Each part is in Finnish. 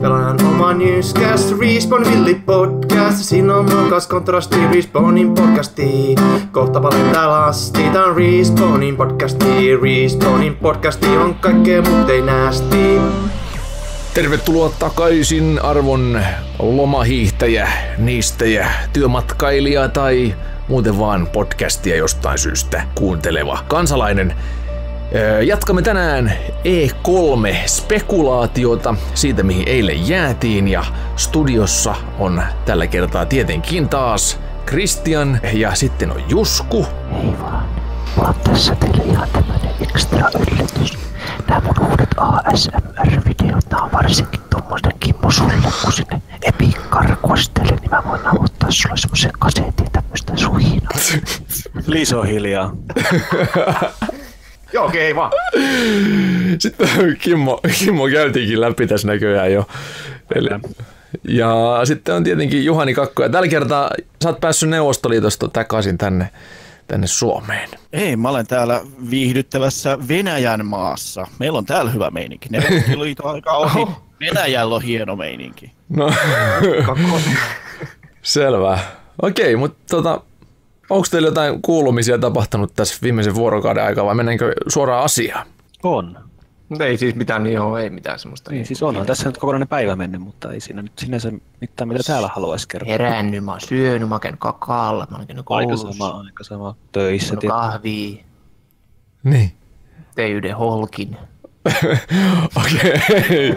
Pelaan oman newscast, Respawn Villi podcast. Siinä on mokas kontrasti Respawnin podcasti. Kohta paljon täällä asti. Tää on Respawnin podcasti. Respawnin podcasti on kaikkea mutta ei näästi. Tervetuloa takaisin arvon lomahiihtäjä, niistäjä, työmatkailija tai muuten vaan podcastia jostain syystä kuunteleva kansalainen. Jatkamme tänään E3-spekulaatiota siitä, mihin eilen jäätiin, ja studiossa on tällä kertaa tietenkin taas Christian ja sitten on Jusku. Hei vaan. Mulla on tässä teille ihan tämmönen ekstra yllätys. Nää mun uudet ASMR-videot, nää on varsinkin tommosen Kimmo sulle, kun sinne Epic karkuastele, niin mä voin aloittaa sulle semmosen kasetin tämmöstä suhinaa. Liso hiljaa. Joo, okei okay, vaan. Sitten Kimmo, Kimmo käytiinkin läpi tässä näköjään jo. Eli, ja sitten on tietenkin Juhani Kakko. Ja tällä kertaa sä oot päässyt Neuvostoliitosta takaisin tänne, tänne Suomeen. Ei, mä olen täällä viihdyttävässä Venäjän maassa. Meillä on täällä hyvä meininki. Neuvostoliiton aika ohi. Venäjällä on hieno meininki. No, selvä. Okei, mutta tota, onko teillä jotain kuulumisia tapahtunut tässä viimeisen vuorokauden aikaa vai mennäänkö suoraan asiaan? On. Mutta ei siis mitään niin joo, ei mitään semmoista. Niin, siis onhan tässä nyt kokonainen päivä mennyt, mutta ei siinä nyt sinänsä mitään, mitä täällä haluaisi kertoa. Herännyt, mä oon syönyt, mä oon käynyt kakaalla, mä oon käynyt Aika koulussa, sama, aika sama. Töissä. kahvia, Niin. tein yhden holkin. Okei.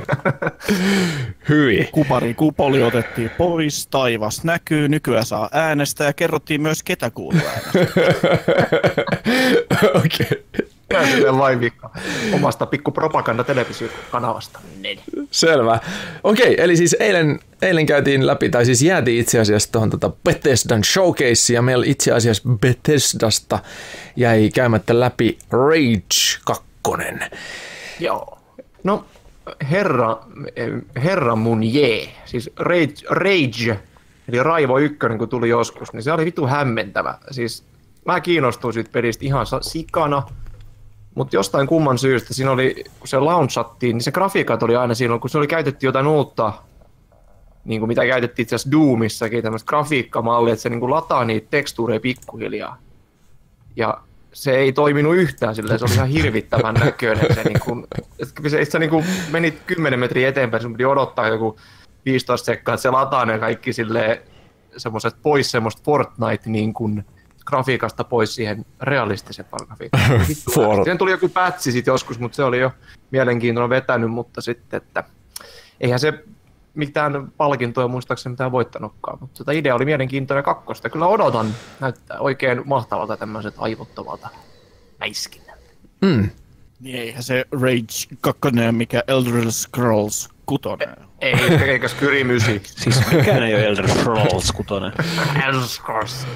Hyvin. Kupari kupoli otettiin pois, taivas näkyy, nykyään saa äänestää ja kerrottiin myös ketä kuuluu. Okei. Mä silleen vaivikka omasta pikku propaganda televisiokanavasta. Niin. Selvä. Okei, eli siis eilen, eilen käytiin läpi, tai siis jäätiin itse asiassa tuohon tota Bethesdan showcase, ja meillä itse asiassa Bethesdasta jäi käymättä läpi Rage 2. Joo. No, herra, herra mun jee, siis Rage, Rage, eli Raivo 1, kun tuli joskus, niin se oli vitu hämmentävä. Siis mä kiinnostuin siitä pelistä ihan sikana, mutta jostain kumman syystä siinä oli, kun se launchattiin, niin se grafiikat oli aina silloin, kun se oli käytetty jotain uutta, niin kuin mitä käytettiin itse asiassa Doomissakin, tämmöistä grafiikkamallia, että se niin kuin lataa niitä tekstuureja pikkuhiljaa. Ja se ei toiminut yhtään sillä, se oli ihan hirvittävän näköinen. Se, niin kuin, että se, se niin kuin meni 10 metriä eteenpäin, sun piti odottaa joku 15 sekkaa, että se lataa ne kaikki silleen semmoiset pois semmoista Fortnite niin kuin grafiikasta pois siihen realistisempaan grafiikkaan. Siihen tuli joku pätsi sitten joskus, mutta se oli jo mielenkiintoinen vetänyt, mutta sitten, että eihän se mitään palkintoja muistaakseni mitään voittanutkaan, mutta tota idea oli mielenkiintoinen kakkosta. Kyllä odotan, näyttää oikein mahtavalta tämmöiset aivottomalta mäiskinnältä. Mm. Niin eihän se Rage 2, mikä Elder Scrolls 6. Ei, eikä Skyrimysi. Siis mikään ei ole Elder Scrolls 6. Elskars.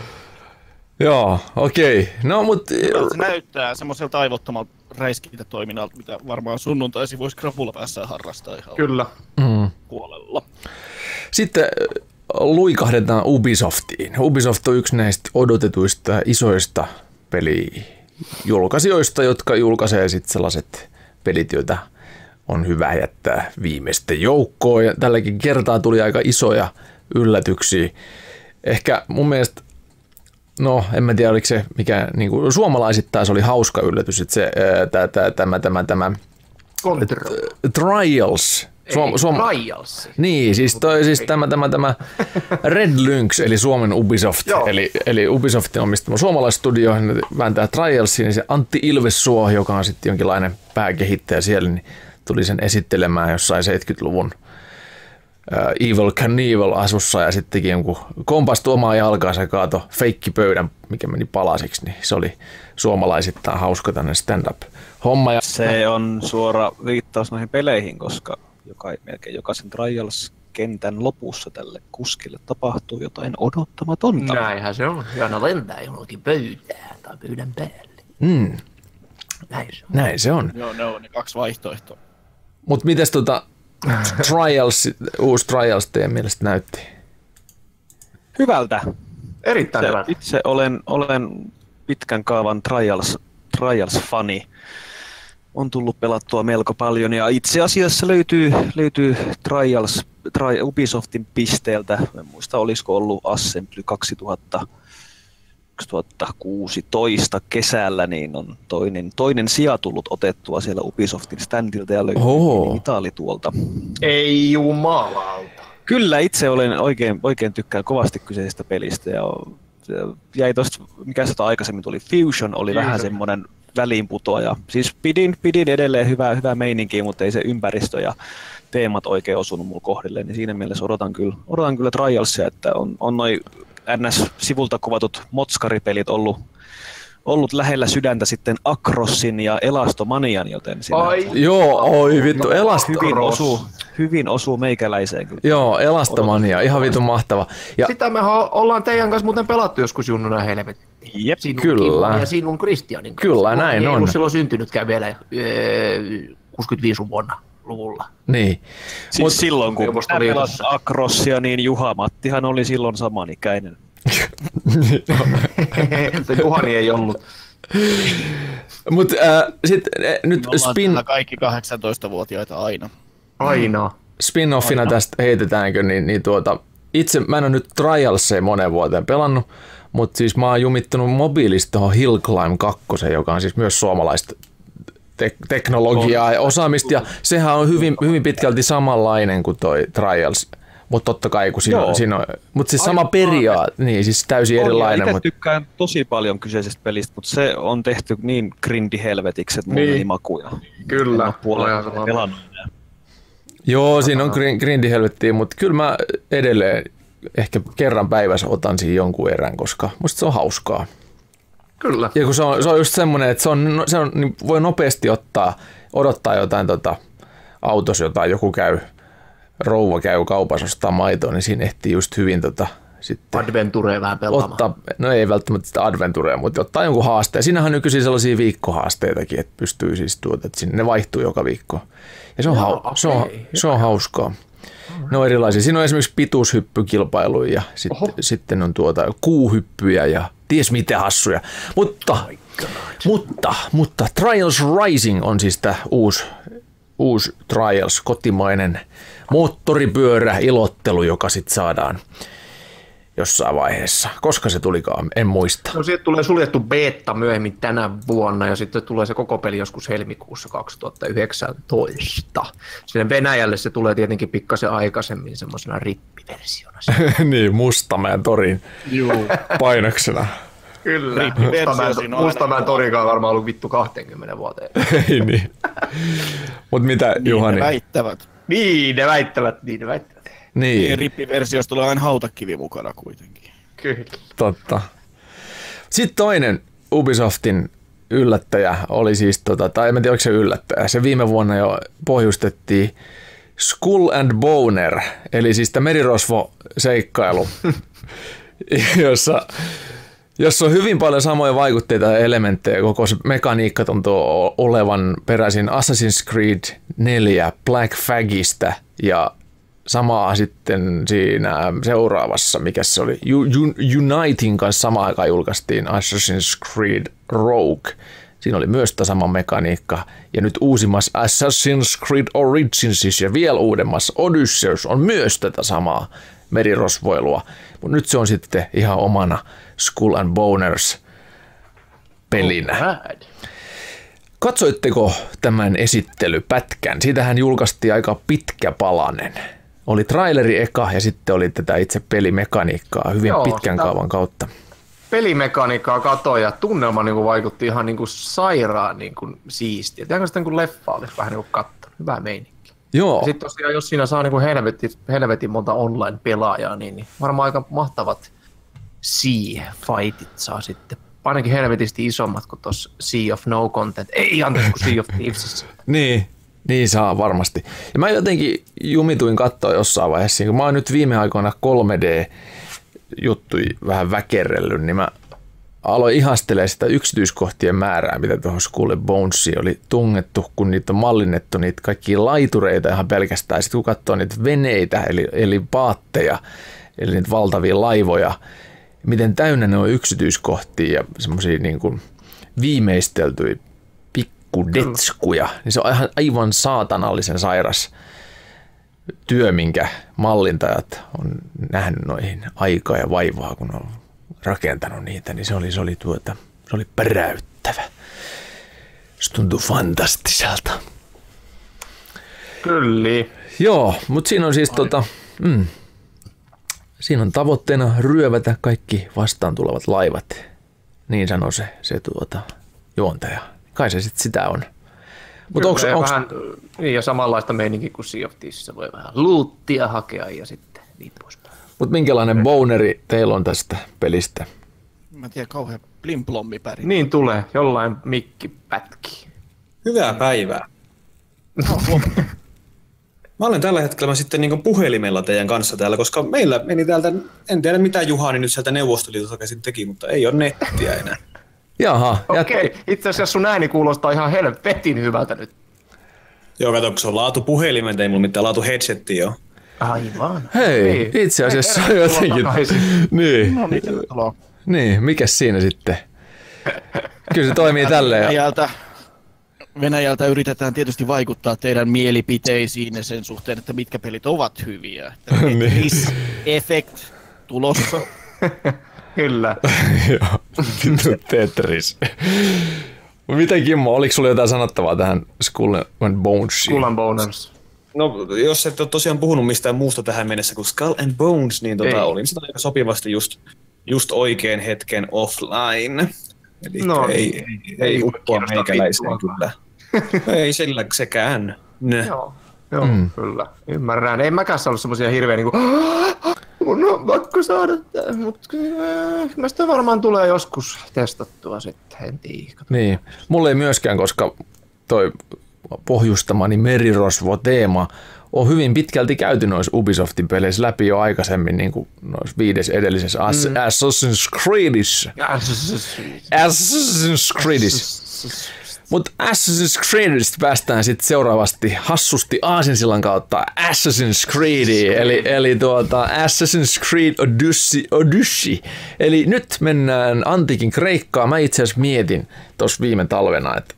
Joo, okei. No mut Se näyttää semmoiselta aivottomalta räiskintätoiminnalta, mitä varmaan sunnuntaisin voisi krapula päässä harrastaa ihan Kyllä. mm. puolella. Sitten äh, luikahdetaan Ubisoftiin. Ubisoft on yksi näistä odotetuista isoista pelijulkaisijoista, jotka julkaisee sitten sellaiset pelit, joita on hyvä jättää viimeisten joukkoon. Ja tälläkin kertaa tuli aika isoja yllätyksiä. Ehkä mun mielestä, no en mä tiedä oliko se mikä, niin kuin suomalaisittain se oli hauska yllätys, että se, ää, tää, tää, tämä, tämä, tämä Control. Trials, Suom, Suom, Trials. niin, siis, toi, siis tämä, tämä, tämä Red Lynx, eli Suomen Ubisoft, Joo. eli, eli Ubisoftin omistama suomalaisstudio, ne vääntää Trialsiin, niin se Antti Ilvessuo, joka on sitten jonkinlainen pääkehittäjä siellä, niin tuli sen esittelemään jossain 70-luvun äh, Evil Knievel asussa ja sitten teki jonkun kompastui omaa jalkaansa ja kaato feikkipöydän, mikä meni palasiksi, niin se oli suomalaisittain hauska tänne stand-up homma. Ja Se on suora viittaus noihin peleihin, koska joka, melkein jokaisen Trials-kentän lopussa tälle kuskille tapahtuu jotain odottamatonta. Näinhän se on. Ja ne lentää johonkin pöytään tai pöydän päälle. mm, Näin se on. näin se on. Joo, ne on ne kaksi vaihtoehtoa. Mutta mites tota Trials, uusi Trials teidän mielestä näytti? Hyvältä. Erittäin Itse, hyvä. itse olen, olen pitkän kaavan Trials, Trials-fani. on tullut pelattua melko paljon ja itse asiassa löytyy, löytyy Trials Tri, Ubisoftin pisteeltä, en muista olisiko ollut Assembly 2000, 2016 kesällä, niin on toinen, toinen sija tullut otettua siellä Ubisoftin standilta ja löytyy Oho. mitali tuolta. Ei jumalauta. Kyllä itse olen oikein, oikein tykkään kovasti kyseisestä pelistä ja jäi tosta, mikä sitä aikaisemmin tuli, Fusion oli Fusion. vähän semmoinen väliinputoaja. Siis pidin, pidin edelleen hyvää, hyvää meininkiä, mutta ei se ympäristö ja teemat oikein osunut mulla kohdille, niin siinä mielessä odotan kyllä, odotan kyllä Trialsia, että on, on noin NS-sivulta kuvatut Motskaripelit ollut, ollut lähellä sydäntä sitten Akrossin ja Elastomanian, joten siinä Ai, Joo, oi vittu, elast... hyvin osuu, hyvin osuu meikäläiseen kyllä. Joo, elastomania, ihan vitun mahtava. Ja sitä me ollaan teidän kanssa muuten pelattu joskus junnuna helvettiin. Jep. Sinun Kyllä. Kimmo ja sinun Kristianin kanssa. Kyllä, Mä näin ei on. ollut silloin syntynytkään vielä öö, 65 vuonna luvulla. niin. Siis Mut- silloin kun pelasin Akrossia, niin Juha Mattihan oli silloin samanikäinen. Se Juhani ei ollut. Mutta äh, sitten äh, nyt Me spin, kaikki 18-vuotiaita aina. Aina. spin-offina tästä heitetäänkö, niin, niin tuota, itse mä en ole nyt Trialsia monen vuoteen pelannut, mutta siis mä oon jumittanut mobiilista tuohon Hill Climb 2, joka on siis myös suomalaista te- teknologiaa ja osaamista, ja sehän on hyvin, hyvin pitkälti samanlainen kuin toi Trials, mutta totta kai kun siinä on, Joo. siinä on mutta siis sama periaate, niin siis täysin erilainen, Itse mutta tykkään tosi paljon kyseisestä pelistä, mutta se on tehty niin grindi helvetiksi, että mulla Niin. ei makuja. Kyllä. En ole puolella pelannut. Joo, siinä on grin- grindi helvettiin, mutta kyllä mä edelleen ehkä kerran päivässä otan siinä jonkun erän, koska musta se on hauskaa. Kyllä. Ja kun se on, se on just semmoinen, että se on, no, se on, niin voi nopeasti ottaa, odottaa jotain tota, autossa jotain, joku käy, rouva käy kaupassa ostaa maitoa, niin siinä ehtii just hyvin tota, sitten Adventure vähän pelaamaan. ottaa, no ei välttämättä sitä adventurea, mutta ottaa jonkun haasteen. Siinähän on nykyisin sellaisia viikkohaasteitakin, että pystyy siis tuota, että sinne ne vaihtuu joka viikko. Ja se on, Joo, hau, se on, se on hauskaa. Ne on erilaisia. Siinä on esimerkiksi pituushyppykilpailuja ja sit, sitten on tuota kuuhyppyjä ja ties mitä hassuja. Mutta, mutta, mutta Trials Rising on siis tämä uusi, uusi Trials, kotimainen moottoripyörä ilottelu, joka sitten saadaan jossain vaiheessa. Koska se tulikaan, en muista. No siitä tulee suljettu beta myöhemmin tänä vuonna ja sitten tulee se koko peli joskus helmikuussa 2019. Sinne Venäjälle se tulee tietenkin pikkasen aikaisemmin semmoisena rippiversiona. niin, Mustamäen torin Juu. painoksena. Kyllä. Rippiversio Mustamäen, Mustamäen torikaan varmaan ollut vittu 20 vuoteen. Ei niin. Mutta mitä Niin Juhani? ne väittävät. Niin, ne väittävät, niin ne väittävät. Niin, Niin. Rippiversiossa tulee aina hautakivi mukana kuitenkin. Kyllä. totta. Sitten toinen Ubisoftin yllättäjä oli siis, tota, tai en mä tiedä oliko se yllättäjä, se viime vuonna jo pohjustettiin Skull and Boner, eli siis tämä merirosvo-seikkailu, jossa, jossa on hyvin paljon samoja vaikutteita ja elementtejä. Koko se mekaniikka tuntuu olevan peräisin Assassin's Creed 4 Black Flagista ja samaa sitten siinä seuraavassa, mikä se oli, U- U- Unitin kanssa samaan aikaan julkaistiin Assassin's Creed Rogue. Siinä oli myös tämä sama mekaniikka. Ja nyt uusimmassa Assassin's Creed Originsissa ja vielä uudemmassa Odysseus on myös tätä samaa merirosvoilua. Mutta nyt se on sitten ihan omana Skull and Boners pelinä. Bad. Katsoitteko tämän esittelypätkän? Siitähän julkaistiin aika pitkä palanen. Oli traileri eka ja sitten oli tätä itse pelimekaniikkaa hyvin Joo, pitkän sitä- kaavan kautta. pelimekaniikkaa katoin ja tunnelma niin kuin vaikutti ihan niin kuin sairaan niin kuin siistiä. Tiedätkö sitten kun leffa olisi vähän niin kuin kattonut. Hyvä meininki. Joo, Sitten tosiaan, jos siinä saa niin kuin helvetin, helvetin monta online-pelaajaa, niin, niin varmaan aika mahtavat Sea-fightit saa sitten. Ainakin helvetisti isommat kuin tuossa Sea of No Content. Ei, anteeksi, kuin Sea of Thievesissä. niin, niin saa varmasti. Ja mä jotenkin jumituin katsoa jossain vaiheessa, kun mä oon nyt viime aikoina 3D-juttui vähän väkerrellyt, niin mä aloin ihastelee sitä yksityiskohtien määrää, mitä tuohon Skull and Bonesiin oli tungettu, kun niitä on mallinnettu niitä kaikkia laitureita ihan pelkästään. Sitten kun katsoo niitä veneitä, eli, eli paatteja, eli niitä valtavia laivoja, miten täynnä ne on yksityiskohtia ja semmoisia niin kuin viimeisteltyjä pikkudetskuja, niin se on ihan aivan saatanallisen sairas työ, minkä mallintajat on nähnyt noihin aikaa ja vaivaa, kun on rakentanut niitä, niin se oli, se oli, tuota, se oli päräyttävä. Se tuntui fantastiselta. Kyllä. Joo, mutta siinä on siis tota, mm, siinä on tavoitteena ryövätä kaikki vastaan tulevat laivat. Niin sanoi se, se tuota, juontaja. Kai se sitten sitä on. Mutta onko, onko... Vähän, niin, ja samanlaista meininki kuin Sea of Thieves, voi vähän luuttia hakea ja sitten niin poispäin. Mutta minkälainen boneri teillä on tästä pelistä? Mä tiedän, kauhean plimplommi päri. Niin tulee, jollain mikki pätki. Hyvää päivää. No, Mä olen tällä hetkellä sitten niin puhelimella teidän kanssa täällä, koska meillä meni täältä, en tiedä mitä Juhani nyt sieltä Neuvostoliitosta käsin teki, mutta ei ole nettiä enää. Jaha. Okei, okay. itse asiassa sun ääni kuulostaa ihan helvetin hyvältä nyt. Joo, kato, kun se on laatu puhelimen, ei mulla mitään laatu headsettiä jo. Aivan. Hei, Hei. itse asiassa on jotenkin. Niin. No, niin, niin, mikä siinä sitten? Kyllä se toimii tälleen. Venäjältä, Venäjältä yritetään tietysti vaikuttaa teidän mielipiteisiin ja sen suhteen, että mitkä pelit ovat hyviä. niin. Effect tulossa. Kyllä. Joo, Tetris. Miten Kimmo, oliko sulla jotain sanottavaa tähän Skull and Bones? Skull and Bones. No, jos et ole tosiaan puhunut mistään muusta tähän mennessä kuin Skull and Bones, niin tota, olin sitä aika sopivasti just, just oikein hetken offline. Eli no, ei, ei, ei, ei uppoa meikäläiseen kyllä. ei sillä sekään. Ne. Joo, joo mm. kyllä. Ymmärrän. Ei mäkään ollut semmoisia hirveä niinku, mun on pakko saada tämä, mutta mä sitä varmaan tulee joskus testattua sitten, en tiedä. Niin, mulle ei myöskään, koska toi pohjustamani merirosvo-teema on hyvin pitkälti käyty noissa Ubisoftin peleissä läpi jo aikaisemmin, niin kuin noissa viides edellisessä mm. Assassin's Creedissä. Assassin's Creedissä. Mutta Assassin's Creedistä päästään sitten seuraavasti hassusti Aasinsillan kautta Assassin's Creed, eli, eli tuota Assassin's Creed Odyssey, Odyssey. Eli nyt mennään antiikin Kreikkaan. Mä itse asiassa mietin tuossa viime talvena, että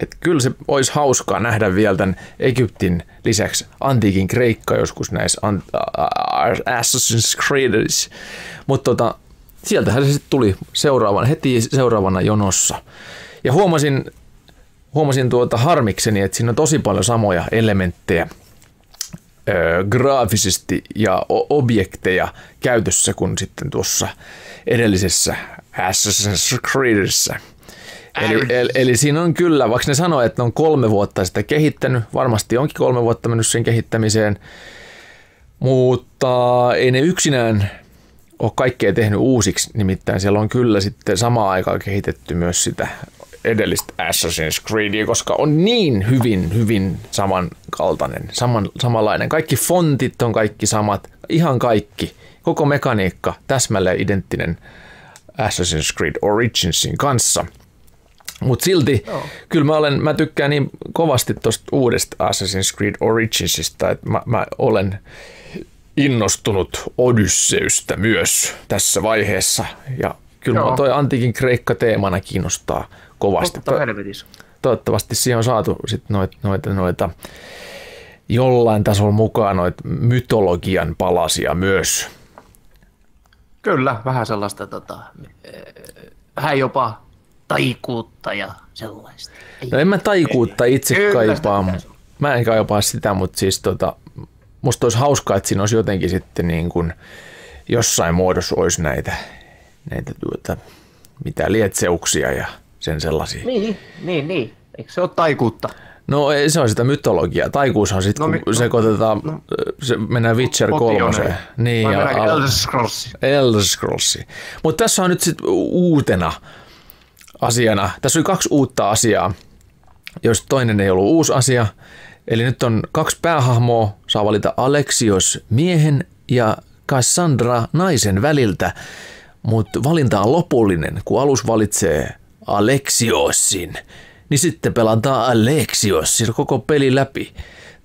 että kyllä se olisi hauskaa nähdä vielä tämän Egyptin lisäksi antiikin Kreikka joskus näissä Assassin's Creedissä. Mutta tota, sieltähän se sitten tuli seuraavana, heti seuraavana jonossa. Ja huomasin huomasin tuota harmikseni, että siinä on tosi paljon samoja elementtejä öö, graafisesti ja objekteja käytössä kuin sitten tuossa edellisessä Assassin's Creedissä. Eli, eli, eli siinä on kyllä, vaikka ne sanoo, että ne on kolme vuotta sitä kehittänyt, varmasti onkin kolme vuotta mennyt sen kehittämiseen, mutta ei ne yksinään ole kaikkea tehnyt uusiksi, nimittäin siellä on kyllä sitten samaan aikaan kehitetty myös sitä edellistä Assassin's Creedia, koska on niin hyvin, hyvin samankaltainen, saman, samanlainen. Kaikki fontit on kaikki samat, ihan kaikki. Koko mekaniikka täsmälleen identtinen Assassin's Creed Originsin kanssa. Mutta silti, no. kyllä mä, olen, mä tykkään niin kovasti tuosta uudesta Assassin's Creed Originsista, että mä, mä olen innostunut Odysseystä myös tässä vaiheessa. Ja kyllä Joo. toi antiikin kreikka teemana kiinnostaa kovasti. Toivottavasti siihen on saatu sit noita, noita, noita jollain tasolla mukaan noita mytologian palasia myös. Kyllä, vähän sellaista tota, vähän jopa taikuutta ja sellaista. Ei, no en mä taikuutta itse Kyllä kaipaa. Mä en kaipaa sitä, mutta siis tota, musta olisi hauskaa, että siinä olisi jotenkin sitten niin kuin jossain muodossa olisi näitä, näitä tuota, mitä lietseuksia ja sen sellaisia. Niin, niin, niin. Eikö se ole taikuutta? No se on sitä mytologiaa. Taikuus on sitten, no, kun no, sekoitetaan, no, se mennään Witcher kolmoseen. Niin, ja Elder Scrolls. Elder Scrolls. Mutta tässä on nyt sitten uutena asiana, tässä oli kaksi uutta asiaa, joista toinen ei ollut uusi asia. Eli nyt on kaksi päähahmoa, saa valita Alexios miehen ja Cassandra naisen väliltä, mutta valinta on lopullinen, kun alus valitsee Alexiosin, niin sitten pelataan Alexios koko peli läpi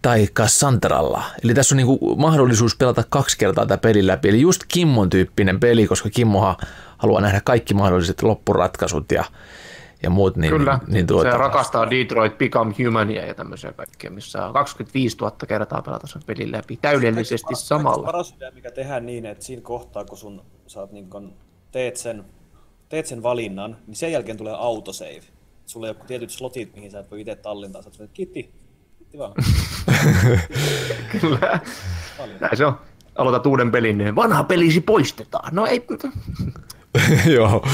tai Cassandralla. Eli tässä on niinku mahdollisuus pelata kaksi kertaa tätä peli läpi. Eli just Kimmon tyyppinen peli, koska Kimmohan haluaa nähdä kaikki mahdolliset loppuratkaisut ja, ja muut. Niin, Kyllä, niin tuota, se rakastaa Detroit Become Humania ja tämmöisiä kaikkea, missä on 25 000 kertaa pelata sen pelin läpi täydellisesti samalla. Paras idea, mikä tehdään niin, että siinä kohtaa, kun sun, sä oot niin kun, teet, sen, teet sen valinnan, niin sen jälkeen tulee autosave. Sulla on joku tietyt slotit, mihin sä et voi itse tallentaa. Sä oot kiitti, kiitti vaan. Kyllä, näin se on. Aloitat uuden pelin, niin vanha pelisi poistetaan. No ei, Joo,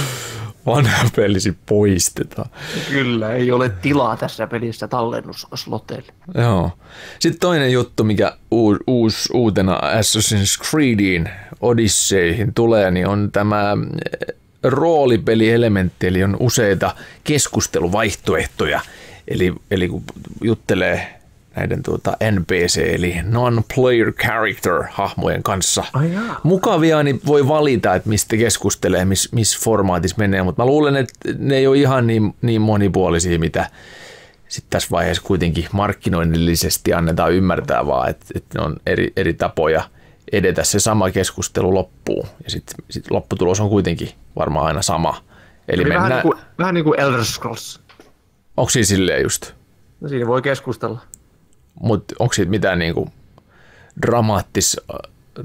vanha pelisi poistetaan. kyllä, ei ole tilaa tässä pelissä tallennusloteille. Joo. Sitten toinen juttu, mikä uus, uus, uutena Assassin's Creediin Odysseihin tulee, niin on tämä roolipelielementti, eli on useita keskusteluvaihtoehtoja. Eli, eli kun juttelee näiden tuota NPC, eli non-player character hahmojen kanssa Ai jaa. mukavia, niin voi valita, että mistä keskustelee, missä mis formaatissa menee, mutta mä luulen, että ne ei ole ihan niin, niin monipuolisia, mitä sitten tässä vaiheessa kuitenkin markkinoinnillisesti annetaan ymmärtää vaan, että, että ne on eri, eri tapoja edetä se sama keskustelu loppuun. Ja sitten sit lopputulos on kuitenkin varmaan aina sama. Eli Eli vähän, mennään, niin kuin, vähän niin kuin Elder Scrolls. onko siinä silleen just? No siinä voi keskustella. Mutta onko siitä mitään niinku dramaattis,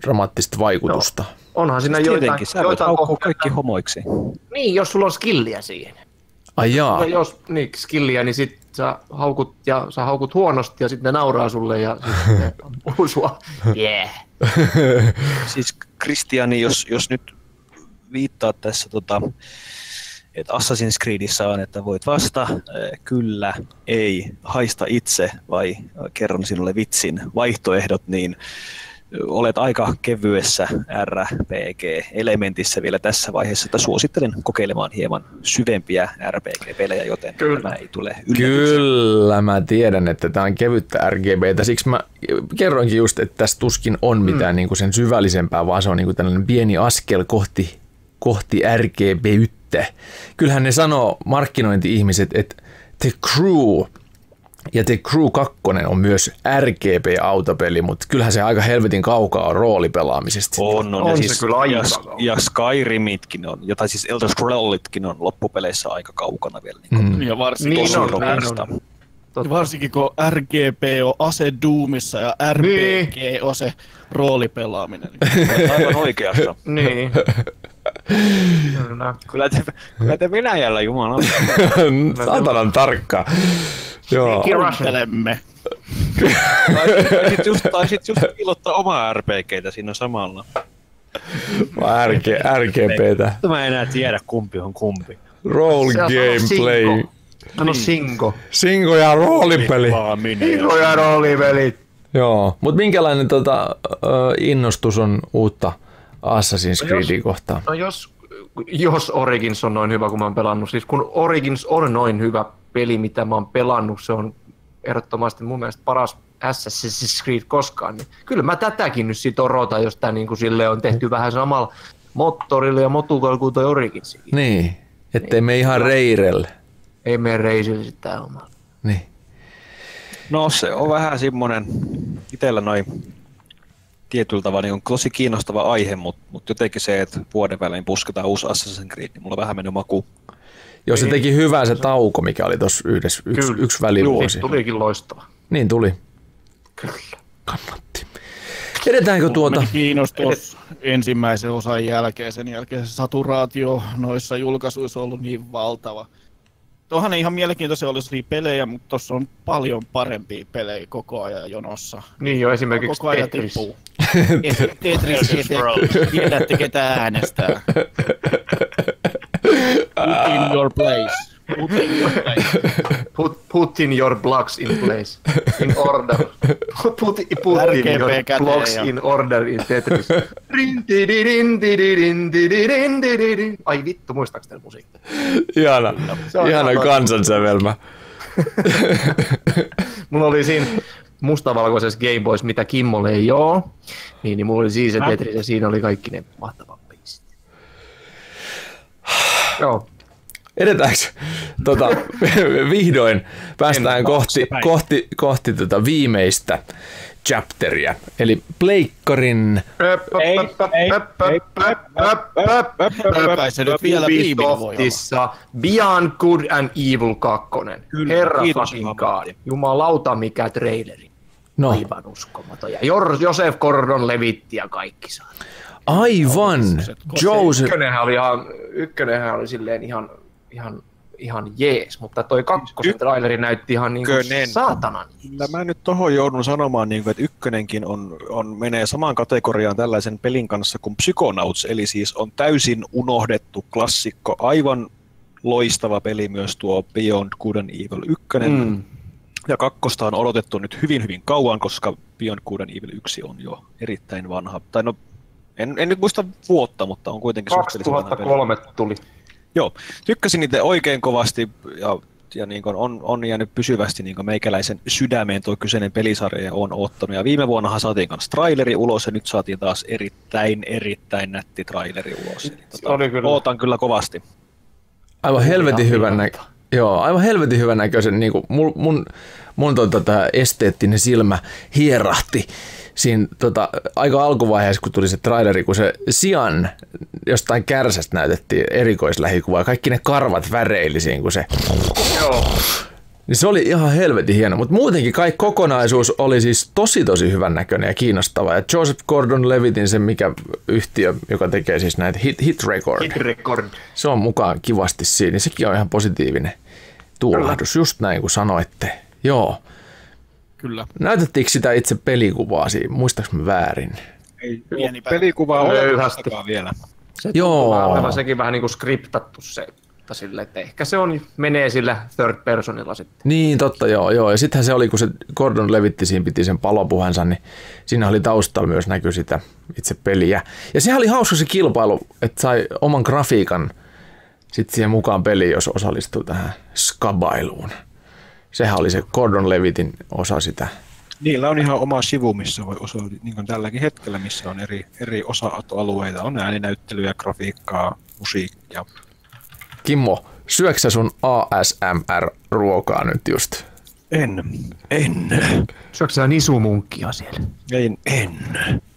dramaattista vaikutusta? Onhan siinä joitain, Tietenkin, sä voit joitain kaikki homoiksi. Niin, jos sulla on skilliä siihen. Ai jaa, Ja jos niin, skilliä, niin sit sä haukut, ja sä haukut huonosti ja sitten ne nauraa sulle ja sitten ne ampuu sua. Yeah. Siis Kristiani, jos, jos nyt viittaa tässä, tota, että Assassin's Creedissä on, että voit vasta, äh, kyllä, ei, haista itse vai kerron sinulle vitsin vaihtoehdot, niin olet aika kevyessä RPG-elementissä vielä tässä vaiheessa, että suosittelen kokeilemaan hieman syvempiä RPG-pelejä, joten Kyllä. tämä ei tule yllätyksenä. Kyllä, mä tiedän, että tämä on kevyttä RGBtä. Siksi mä kerroinkin just, että tässä tuskin on mitään mm. niin sen syvällisempää, vaan se on niin tällainen pieni askel kohti, kohti RGByttä. Kyllähän ne sanoo markkinointi-ihmiset, että The Crew ja The Crew 2 on myös RGB-autopeli, mutta kyllähän se aika helvetin kaukaa on roolipelaamisesta. On, on, On ja, se siis, kyllä aika ja, ja Skyrimitkin on, jota siis Elder Scrollitkin on loppupeleissä aika kaukana vielä. Niin Mm. Ja varsinkin, Niin on, niin on. ja varsinkin kun RGP on ase Doomissa ja RPG on se roolipelaaminen. Aivan oikeassa. Niin. Kyllä. Kyllä te, kyllä te Venäjällä jumala. Saatanan tarkka. Joo. Kuuntelemme. Taisit just, taisit just piilottaa omaa RPGtä siinä samalla. RG, RGBtä. Mä en enää tiedä kumpi on kumpi. On gameplay. Sano Singo. Singo ja roolipeli. Singo ja roolipelit. Joo, mutta minkälainen tota, innostus on uutta Assassin's Creedia kohtaan? No jos, jos Origins on noin hyvä, kun mä oon pelannut, siis kun Origins on noin hyvä peli, mitä mä oon pelannut, se on ehdottomasti mun mielestä paras Assassin's Creed koskaan, niin kyllä mä tätäkin nyt sit odotan, jos tää niin kuin sille on tehty vähän samalla moottorilla ja motukalla kuin toi Originsikin. Niin, ettei me ihan reirelle. Ei mene reisille sit tää oma. Niin. No se on vähän semmonen, itellä noin tietyllä tavalla niin on tosi kiinnostava aihe, mutta mut jotenkin se, että vuoden välein pusketaan uusi Assassin's Creed, niin mulla on vähän mennyt maku. Jos se teki hyvää se tauko, mikä oli tuossa yhdessä, yksi, yksi välivuosi. Siitä tulikin loistava. Niin tuli. Kyllä. Kannatti. Edetäänkö tuota? Kiinnostus ensimmäisen osan jälkeen. Sen jälkeen se saturaatio noissa julkaisuissa on ollut niin valtava. Tuohan ihan mielenkiintoisia olisi pelejä, mutta tuossa on paljon parempia pelejä koko ajan jonossa. Niin jo esimerkiksi Koko ajan Tetris. tippuu. Et- Tetris, tiedätte ketä äänestää. Put in your place. Put in your place. Put, put in your blocks in place. In order. Put, put in your blocks in order in Tetris. Ai vittu, muistaaks teillä musiikkia? Ihana, ihana ihan kansansävelmä. Mulla oli siinä mustavalkoisessa Game Boys, mitä Kimmolle ei oo. Niin, niin mulla oli siis se Tetris ja siinä oli kaikki ne mahtavat biisit. Joo. Edetäänkö? Tota, vihdoin päästään En kohti, taaksepäin. kohti, kohti tota viimeistä, chapteria, eli Pleikkarin Kai se nyt vielä. Ubisoftissa Beyond Good and Evil 2. Kyllä, Herra fucking. God. Jumalauta mikä traileri. No, Aivan uskomaton. Ja Josef Gordon levitti ja kaikki saa. aivan. Joseph, Ykkönenhän oli, ihan, ykkönenhän oli silleen ihan, ihan, ihan jees, mutta toi kakkosen traileri näytti ihan niin kuin saatanan. Kyllä mä nyt tohon joudun sanomaan, niin kuin, että ykkönenkin on, on, menee samaan kategoriaan tällaisen pelin kanssa kuin Psychonauts, eli siis on täysin unohdettu klassikko, aivan loistava peli myös tuo Beyond Good and Evil 1. Mm. Ja kakkosta on odotettu nyt hyvin hyvin kauan, koska Beyond Good and Evil 1 on jo erittäin vanha. Tai no, en, en nyt muista vuotta, mutta on kuitenkin suhteellisen vanha peli. 2003 tuli. Joo, tykkäsin niitä oikein kovasti ja, ja niin kuin on, on jäänyt pysyvästi niin kuin meikäläisen sydämeen tuo kyseinen pelisarja ja on ottanut. Ja viime vuonnahan saatiin kanssa traileri ulos ja nyt saatiin taas erittäin, erittäin nätti traileri ulos. Eli, tota, Oli kyllä. Ootan kyllä kovasti. aivan helvetin hyvän nä- hyvältä. Joo, aivan helvetin hyvän näköisen. Niin mun mun, mun tota, tää esteettinen silmä hierahti siinä tota, aika alkuvaiheessa, kun tuli se traileri, kun se Sian jostain kärsästä näytettiin erikoislähikuvaa. Kaikki ne karvat väreili siinä, kun se Joo. Niin se oli ihan helvetin hieno, mutta muutenkin kaikki kokonaisuus oli siis tosi tosi hyvän näköinen ja kiinnostava. Ja Joseph Gordon-Levitin se mikä yhtiö, joka tekee siis näitä Hit, hit Record, Hit record. se on mukaan kivasti siinä, niin sekin on ihan positiivinen tuulahdus, just näin kuin sanoitte. Joo. Kyllä. Näytettiinkö sitä itse pelikuvaa siinä, muistaaks mä väärin? Ei pelikuvaa olemattakaan vielä. Se Joo. olevan sekin vähän niin kuin skriptattu se. Mutta sille, että ehkä se on, menee sillä third personilla sitten. Niin, totta, joo, joo. Ja sittenhän se oli, kun se Gordon levitti siinä, piti sen palopuhensa, niin siinä oli taustalla myös näkyy sitä itse peliä. Ja sehän oli hauska se kilpailu, että sai oman grafiikan sitten siihen mukaan peliin, jos osallistui tähän skabailuun. Sehän oli se Gordon Levitin osa sitä. Niillä on ihan oma sivu, missä voi osoittaa, niin kuin tälläkin hetkellä, missä on eri, eri osa-alueita. On ääninäyttelyä, grafiikkaa, musiikkia. Kimmo, syöksä sun ASMR-ruokaa nyt just? En, en, Syöksä sä nisumunkkia siellä? en, en.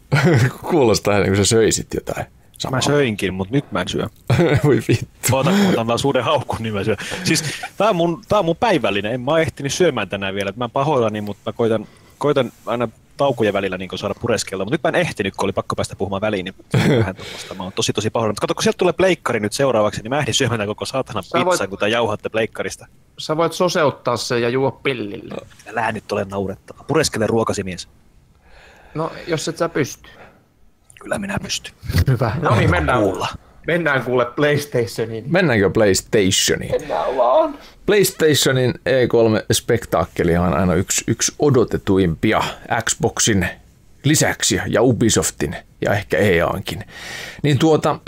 Kuulostaa ennen kuin sä söisit jotain. Mä söinkin, mutta nyt mä en syö. Voi vittu. Otan, otan vaan suuren haukkun, niin mä syön. Siis tää on, mun, tää on mun päivällinen. En mä oo ehtinyt syömään tänään vielä. Mä pahoillani, mutta mä koitan, koitan aina taukojen välillä niin saada pureskella. Mutta nyt mä en ehtinyt, kun oli pakko päästä puhumaan väliin. Niin vähän tuommoista. Mä oon tosi tosi pahoillani. Mutta kato, kun sieltä tulee pleikkari nyt seuraavaksi, niin mä ehdin syömään tämän koko saatana Sä pizzan, voit- kun te jauhatte pleikkarista. Sä voit soseuttaa sen ja juo pillille. Älä nyt ole naurettava. Pureskele ruokasi mies. No, jos et sä pysty. Kyllä minä pystyn. Hyvä. No niin, mennään. Kuulla. Mennään kuule PlayStationiin. Mennäänkö PlayStationiin? Mennään vaan. PlayStationin E3-spektaakkeli on aina yksi, yksi odotetuimpia Xboxin lisäksi ja Ubisoftin ja ehkä EAankin. Niin tuota,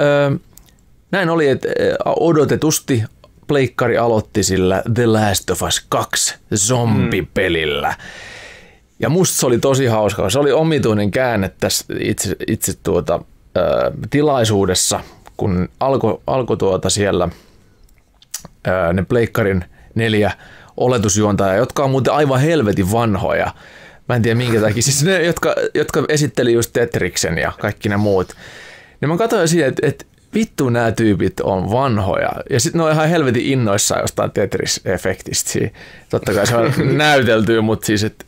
näin oli, että odotetusti Pleikkari aloitti sillä The Last of Us 2 zombipelillä. Ja musta se oli tosi hauska. Se oli omituinen käänne tässä itse, itse tuota, tilaisuudessa, kun alkoi alko tuota siellä ää, ne Pleikkarin neljä oletusjuontajaa, jotka on muuten aivan helvetin vanhoja. Mä en tiedä minkä takia. Siis ne, jotka, jotka esitteli just Tetriksen ja kaikki ne muut. Niin mä katsoin siihen, että, että vittu nämä tyypit on vanhoja. Ja sitten ne on ihan helvetin innoissaan jostain Tetris-efektistä. Totta kai se on näytelty, mutta siis, että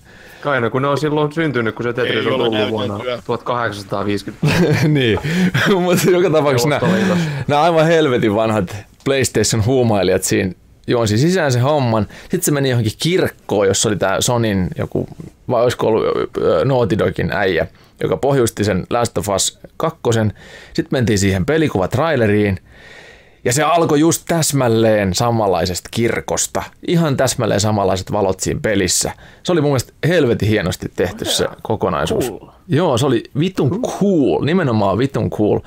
Kai no, kun ne on silloin syntynyt, kun se Tetris on tullut vuonna näyteltyä. 1850. niin, mutta joka tapauksessa nämä, nämä aivan helvetin vanhat PlayStation huumailijat siinä juonsi sisään se homman. Sitten se meni johonkin kirkkoon, jossa oli tämä Sonin joku, vai olisiko ollut Naughty Dogin äijä, joka pohjusti sen Last of Us 2. Sitten mentiin siihen pelikuvatraileriin. Ja se alkoi just täsmälleen samanlaisesta kirkosta. Ihan täsmälleen samanlaiset valot siinä pelissä. Se oli mun mielestä helvetin hienosti tehty se kokonaisuus. Cool. Joo, se oli vitun cool, nimenomaan vitun cool.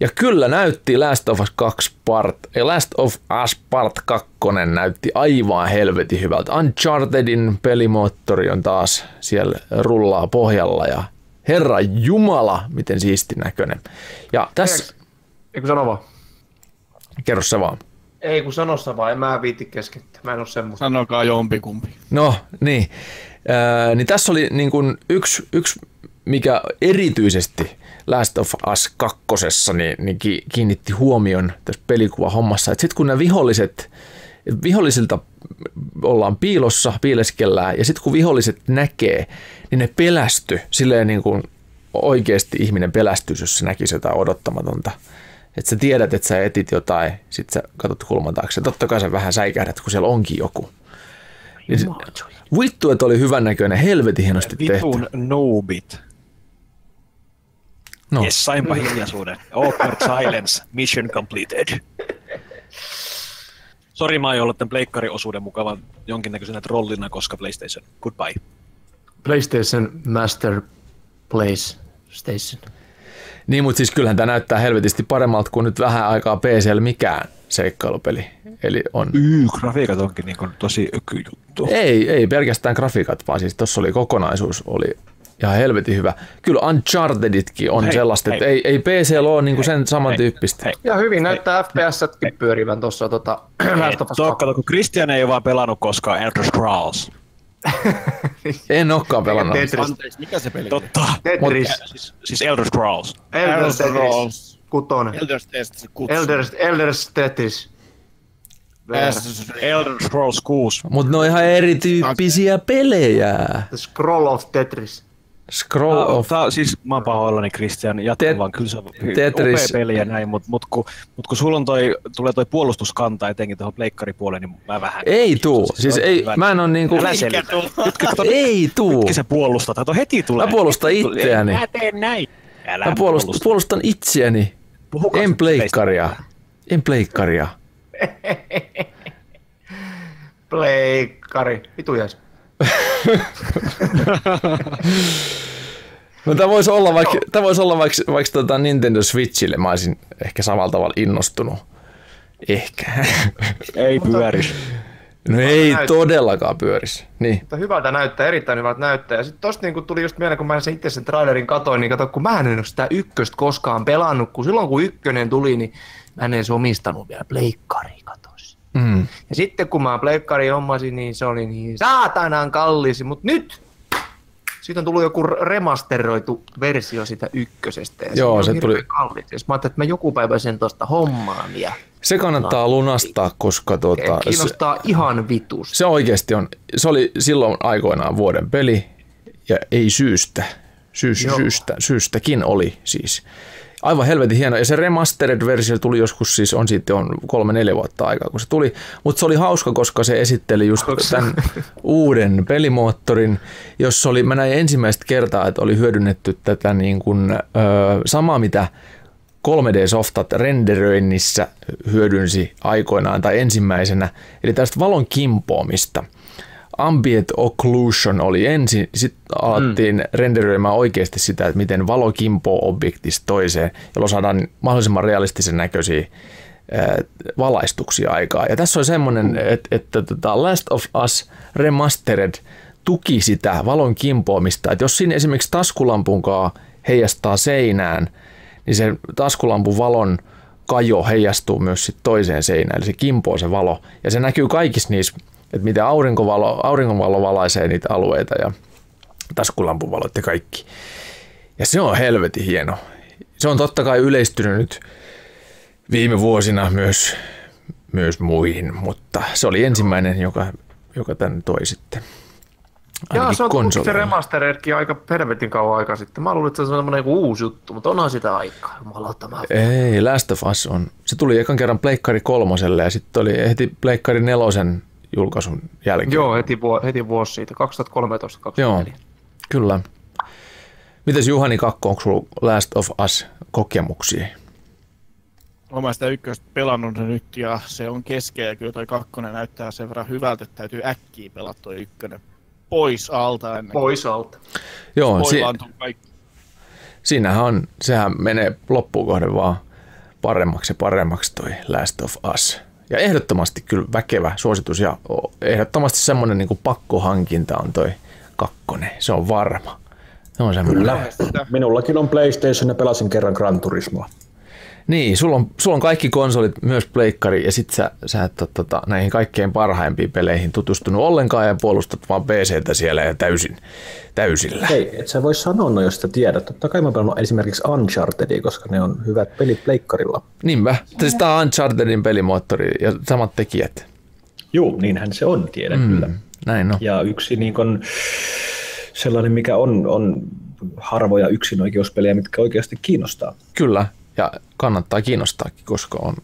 Ja kyllä näytti Last of Us 2 part, Last of Us part 2 näytti aivan helvetin hyvältä. Unchartedin pelimoottori on taas siellä rullaa pohjalla ja herra jumala, miten siisti näköinen. Ja tässä, Eikö sano vaan? Kerro se vaan. Ei kun sano sä vaan, en mä viitti keskeyttää. Mä en oo semmoista. Sanokaa jompikumpi. No niin, Ää, niin tässä oli niin kuin yksi, yksi, mikä erityisesti Last of Us kakkosessa niin, niin kiinnitti huomion tässä pelikuvahommassa, että sitten kun nämä viholliset, vihollisilta ollaan piilossa, piileskellään, ja sitten kun viholliset näkee, niin ne pelästy, silleen niin kuin oikeasti ihminen pelästyisi, jos se näkisi jotain odottamatonta. Että sä tiedät, että sä etit jotain, sit sä katsot kulman taakse. Totta kai sä vähän säikähdät, kun siellä onkin joku. Niin se, vittu, että oli hyvän näköinen, helvetin hienosti tehty. Vitun noobit. No. Yes, sainpa hiljaisuuden. Awkward silence, mission completed. Sori, mä oon ollut tämän pleikkariosuuden mukavan jonkinnäköisenä trollina, koska PlayStation. Goodbye. PlayStation Master Place Station. Niin, mutta siis kyllähän tämä näyttää helvetisti paremmalta kuin nyt vähän aikaa PCL mikään seikkailupeli. Eli on... Yy, grafiikat onkin niin tosi juttu. Ei, ei pelkästään grafiikat, vaan siis tuossa oli kokonaisuus, oli ihan helvetin hyvä. Kyllä Uncharteditkin on hei, sellaista, hei, että ei, ei PC ole niin kuin sen samantyyppistä. Hei, ja hyvin näyttää FPS-sätkin pyörivän tuossa tota, Last of Us kun Christian ei ole vaan pelannut koskaan Elder Scrolls. en olekaan pelannut. Tetris. Anteeksi, mikä se peli? Totta. Tetris. Mut, siis, siis Elder Scrolls. Elder Scrolls. Kutonen. Elder Tetris. Elder, Elder Tetris. Elder Scrolls 6. Mutta ne on ihan erityyppisiä pelejä. The Scroll of Tetris. Scroll tää, of... Tää, siis mä oon pahoillani Christian, jatka Tet- vaan, kyllä se on Tetris. upea peli ja näin, mutta mut, kun, mut kun sulla on toi, tulee toi puolustuskanta etenkin tuohon pleikkaripuoleen, niin mä vähän... Ei tuu, siis ei, hyvä. mä en oo niinku... Älä selitä. ei tuu. Nytkin se puolustaa, kato heti tulee. Mä puolustan itseäni. Mä teen näin. Älä mä puolustan, puolusta. puolustan itseäni. Puhukaa en pleikkaria. En pleikkaria. Pleikkari. Vitu jäs. No tämä voisi olla vaikka, tämä voisi olla vaikka, vaikka tuota Nintendo Switchille, mä olisin ehkä samalla tavalla innostunut. Ehkä. Ei pyörisi. No ei näyttää. todellakaan pyörisi. Niin. Mutta hyvältä näyttää, erittäin hyvältä näyttää. Ja sitten tosta niin tuli just mieleen, kun mä sen itse sen trailerin katoin, niin kato, kun mä en ole sitä ykköstä koskaan pelannut, kun silloin kun ykkönen tuli, niin mä en edes omistanut vielä pleikkari. Mm. Ja sitten kun mä pleikkari hommasin, niin se oli niin saatanan kallis, mutta nyt siitä on tullut joku remasteroitu versio sitä ykkösestä. Ja Joo, se, tuli. Kallis. Jos mä ajattelin, että mä joku päivä sen tuosta hommaan. Ja se kannattaa lunastaa, koska tuota, kiinnostaa se, ihan vitus. Se oikeasti on, se oli silloin aikoinaan vuoden peli ja ei syystä. Syys, syystä, syystäkin oli siis. Aivan helvetin hieno. Ja se remastered-versio tuli joskus, siis on sitten on kolme-neljä vuotta aikaa, kun se tuli. Mutta se oli hauska, koska se esitteli just tämän uuden pelimoottorin, jossa oli, mä näin ensimmäistä kertaa, että oli hyödynnetty tätä niin kuin, ö, samaa, mitä 3D-softat renderöinnissä hyödynsi aikoinaan tai ensimmäisenä, eli tästä valon kimpoamista – ambient occlusion oli ensin, sitten alettiin mm. renderöimään oikeasti sitä, että miten valo kimpoo objektista toiseen, jolloin saadaan mahdollisimman realistisen näköisiä valaistuksia aikaa. Ja tässä on semmoinen, mm. että, että tota Last of Us Remastered tuki sitä valon kimpoamista, että jos siinä esimerkiksi taskulampunkaan heijastaa seinään, niin se taskulampun valon kajo heijastuu myös sit toiseen seinään, eli se kimpoo se valo. Ja se näkyy kaikissa niissä että miten aurinkovalo, aurinkovalo valaisee niitä alueita ja taskulampuvalot ja kaikki. Ja se on helvetin hieno. Se on totta kai yleistynyt nyt viime vuosina myös, myös muihin, mutta se oli ensimmäinen, joka, joka tänne toi sitten. Joo, se on se remasteredkin aika helvetin kauan aikaa sitten. Mä luulin, että se on semmoinen uusi juttu, mutta onhan sitä aikaa. Mä... Ei, Last of Us on. Se tuli ekan kerran Pleikkari kolmoselle ja sitten oli heti Pleikkari nelosen julkaisun jälkeen. Joo, heti, vuo, heti vuosi siitä, 2013-2014. Joo, kyllä. Mites Juhani Kakko, onko sulla Last of Us kokemuksia? Olen sitä ykköstä pelannut nyt ja se on keskeä ja kyllä toi kakkonen näyttää sen verran hyvältä, että täytyy äkkiä pelata toi ykkönen pois alta ennen Pois alta. Joo, si- kaikki. siinähän on, sehän menee loppuun kohden vaan paremmaksi ja paremmaksi toi Last of Us. Ja ehdottomasti kyllä väkevä suositus ja ehdottomasti semmoinen niin pakkohankinta on toi kakkonen. Se on varma. Se on semmoinen. Kyllä. Minullakin on PlayStation ja pelasin kerran Gran Turismoa. Niin, sulla on, sulla on kaikki konsolit, myös pleikkari, ja sit sä, sä et ole tota, näihin kaikkein parhaimpiin peleihin tutustunut ollenkaan ja puolustat vaan PCtä siellä ja täysin, täysillä. Hei, et sä voi sanoa no, jos sä tiedät. Totta kai mä pelannut esimerkiksi Unchartedia, koska ne on hyvät pelit pleikkarilla. Niinpä. Siis tää on Unchartedin pelimoottori ja samat tekijät. Joo, niinhän se on, tiedän mm, kyllä. Näin on. Ja yksi niin kun, sellainen, mikä on, on harvoja yksinoikeuspelejä, mitkä oikeasti kiinnostaa. Kyllä, ja kannattaa kiinnostaakin, koska on,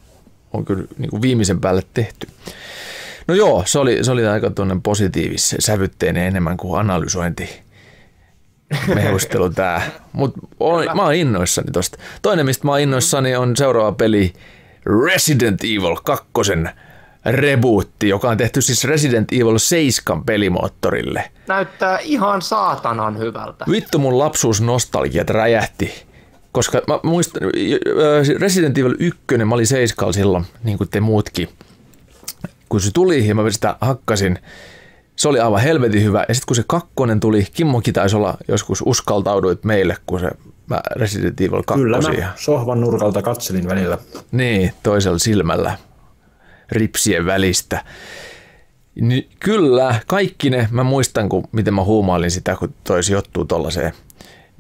on kyllä niin kuin viimeisen päälle tehty. No joo, se oli, se oli aika tuonne positiivis sävytteinen enemmän kuin analysointi mehustelu tää. Mutta mä oon innoissani tosta. Toinen, mistä mä oon innoissani, on seuraava peli Resident Evil 2 rebootti, joka on tehty siis Resident Evil 7 pelimoottorille. Näyttää ihan saatanan hyvältä. Vittu mun lapsuus nostalgiat räjähti. Koska mä muistan, Resident Evil 1, mä olin seiskalla silloin, niin kuin te muutkin. Kun se tuli ja mä sitä hakkasin, se oli aivan helvetin hyvä. Ja sitten kun se kakkonen tuli, Kimmokin taisi olla joskus uskaltauduit meille, kun se mä Resident Evil 2. Kyllä mä sohvan nurkalta katselin välillä. Niin, toisella silmällä ripsien välistä. Niin kyllä, kaikki ne, mä muistan, kun, miten mä huumailin sitä, kun toi sijoittuu tuollaiseen,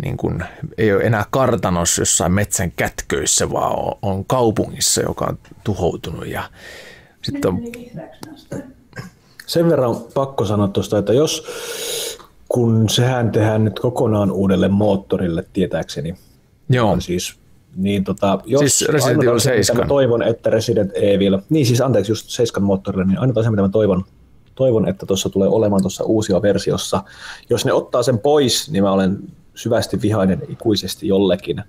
niin kun, ei ole enää kartanossa jossain metsän kätköissä, vaan on, on kaupungissa, joka on tuhoutunut. Ja sitten on... Sen verran pakko sanoa tuosta, että jos kun sehän tehdään nyt kokonaan uudelle moottorille, tietääkseni. Joo. Siis niin tota, jos siis Resident Evil 7. Mä toivon, että Resident Evil, niin siis anteeksi just 7 moottorille, niin ainoa asia, mitä mä toivon, toivon että tuossa tulee olemaan tuossa uusia versiossa. Jos ne ottaa sen pois, niin mä olen syvästi vihainen ikuisesti jollekin,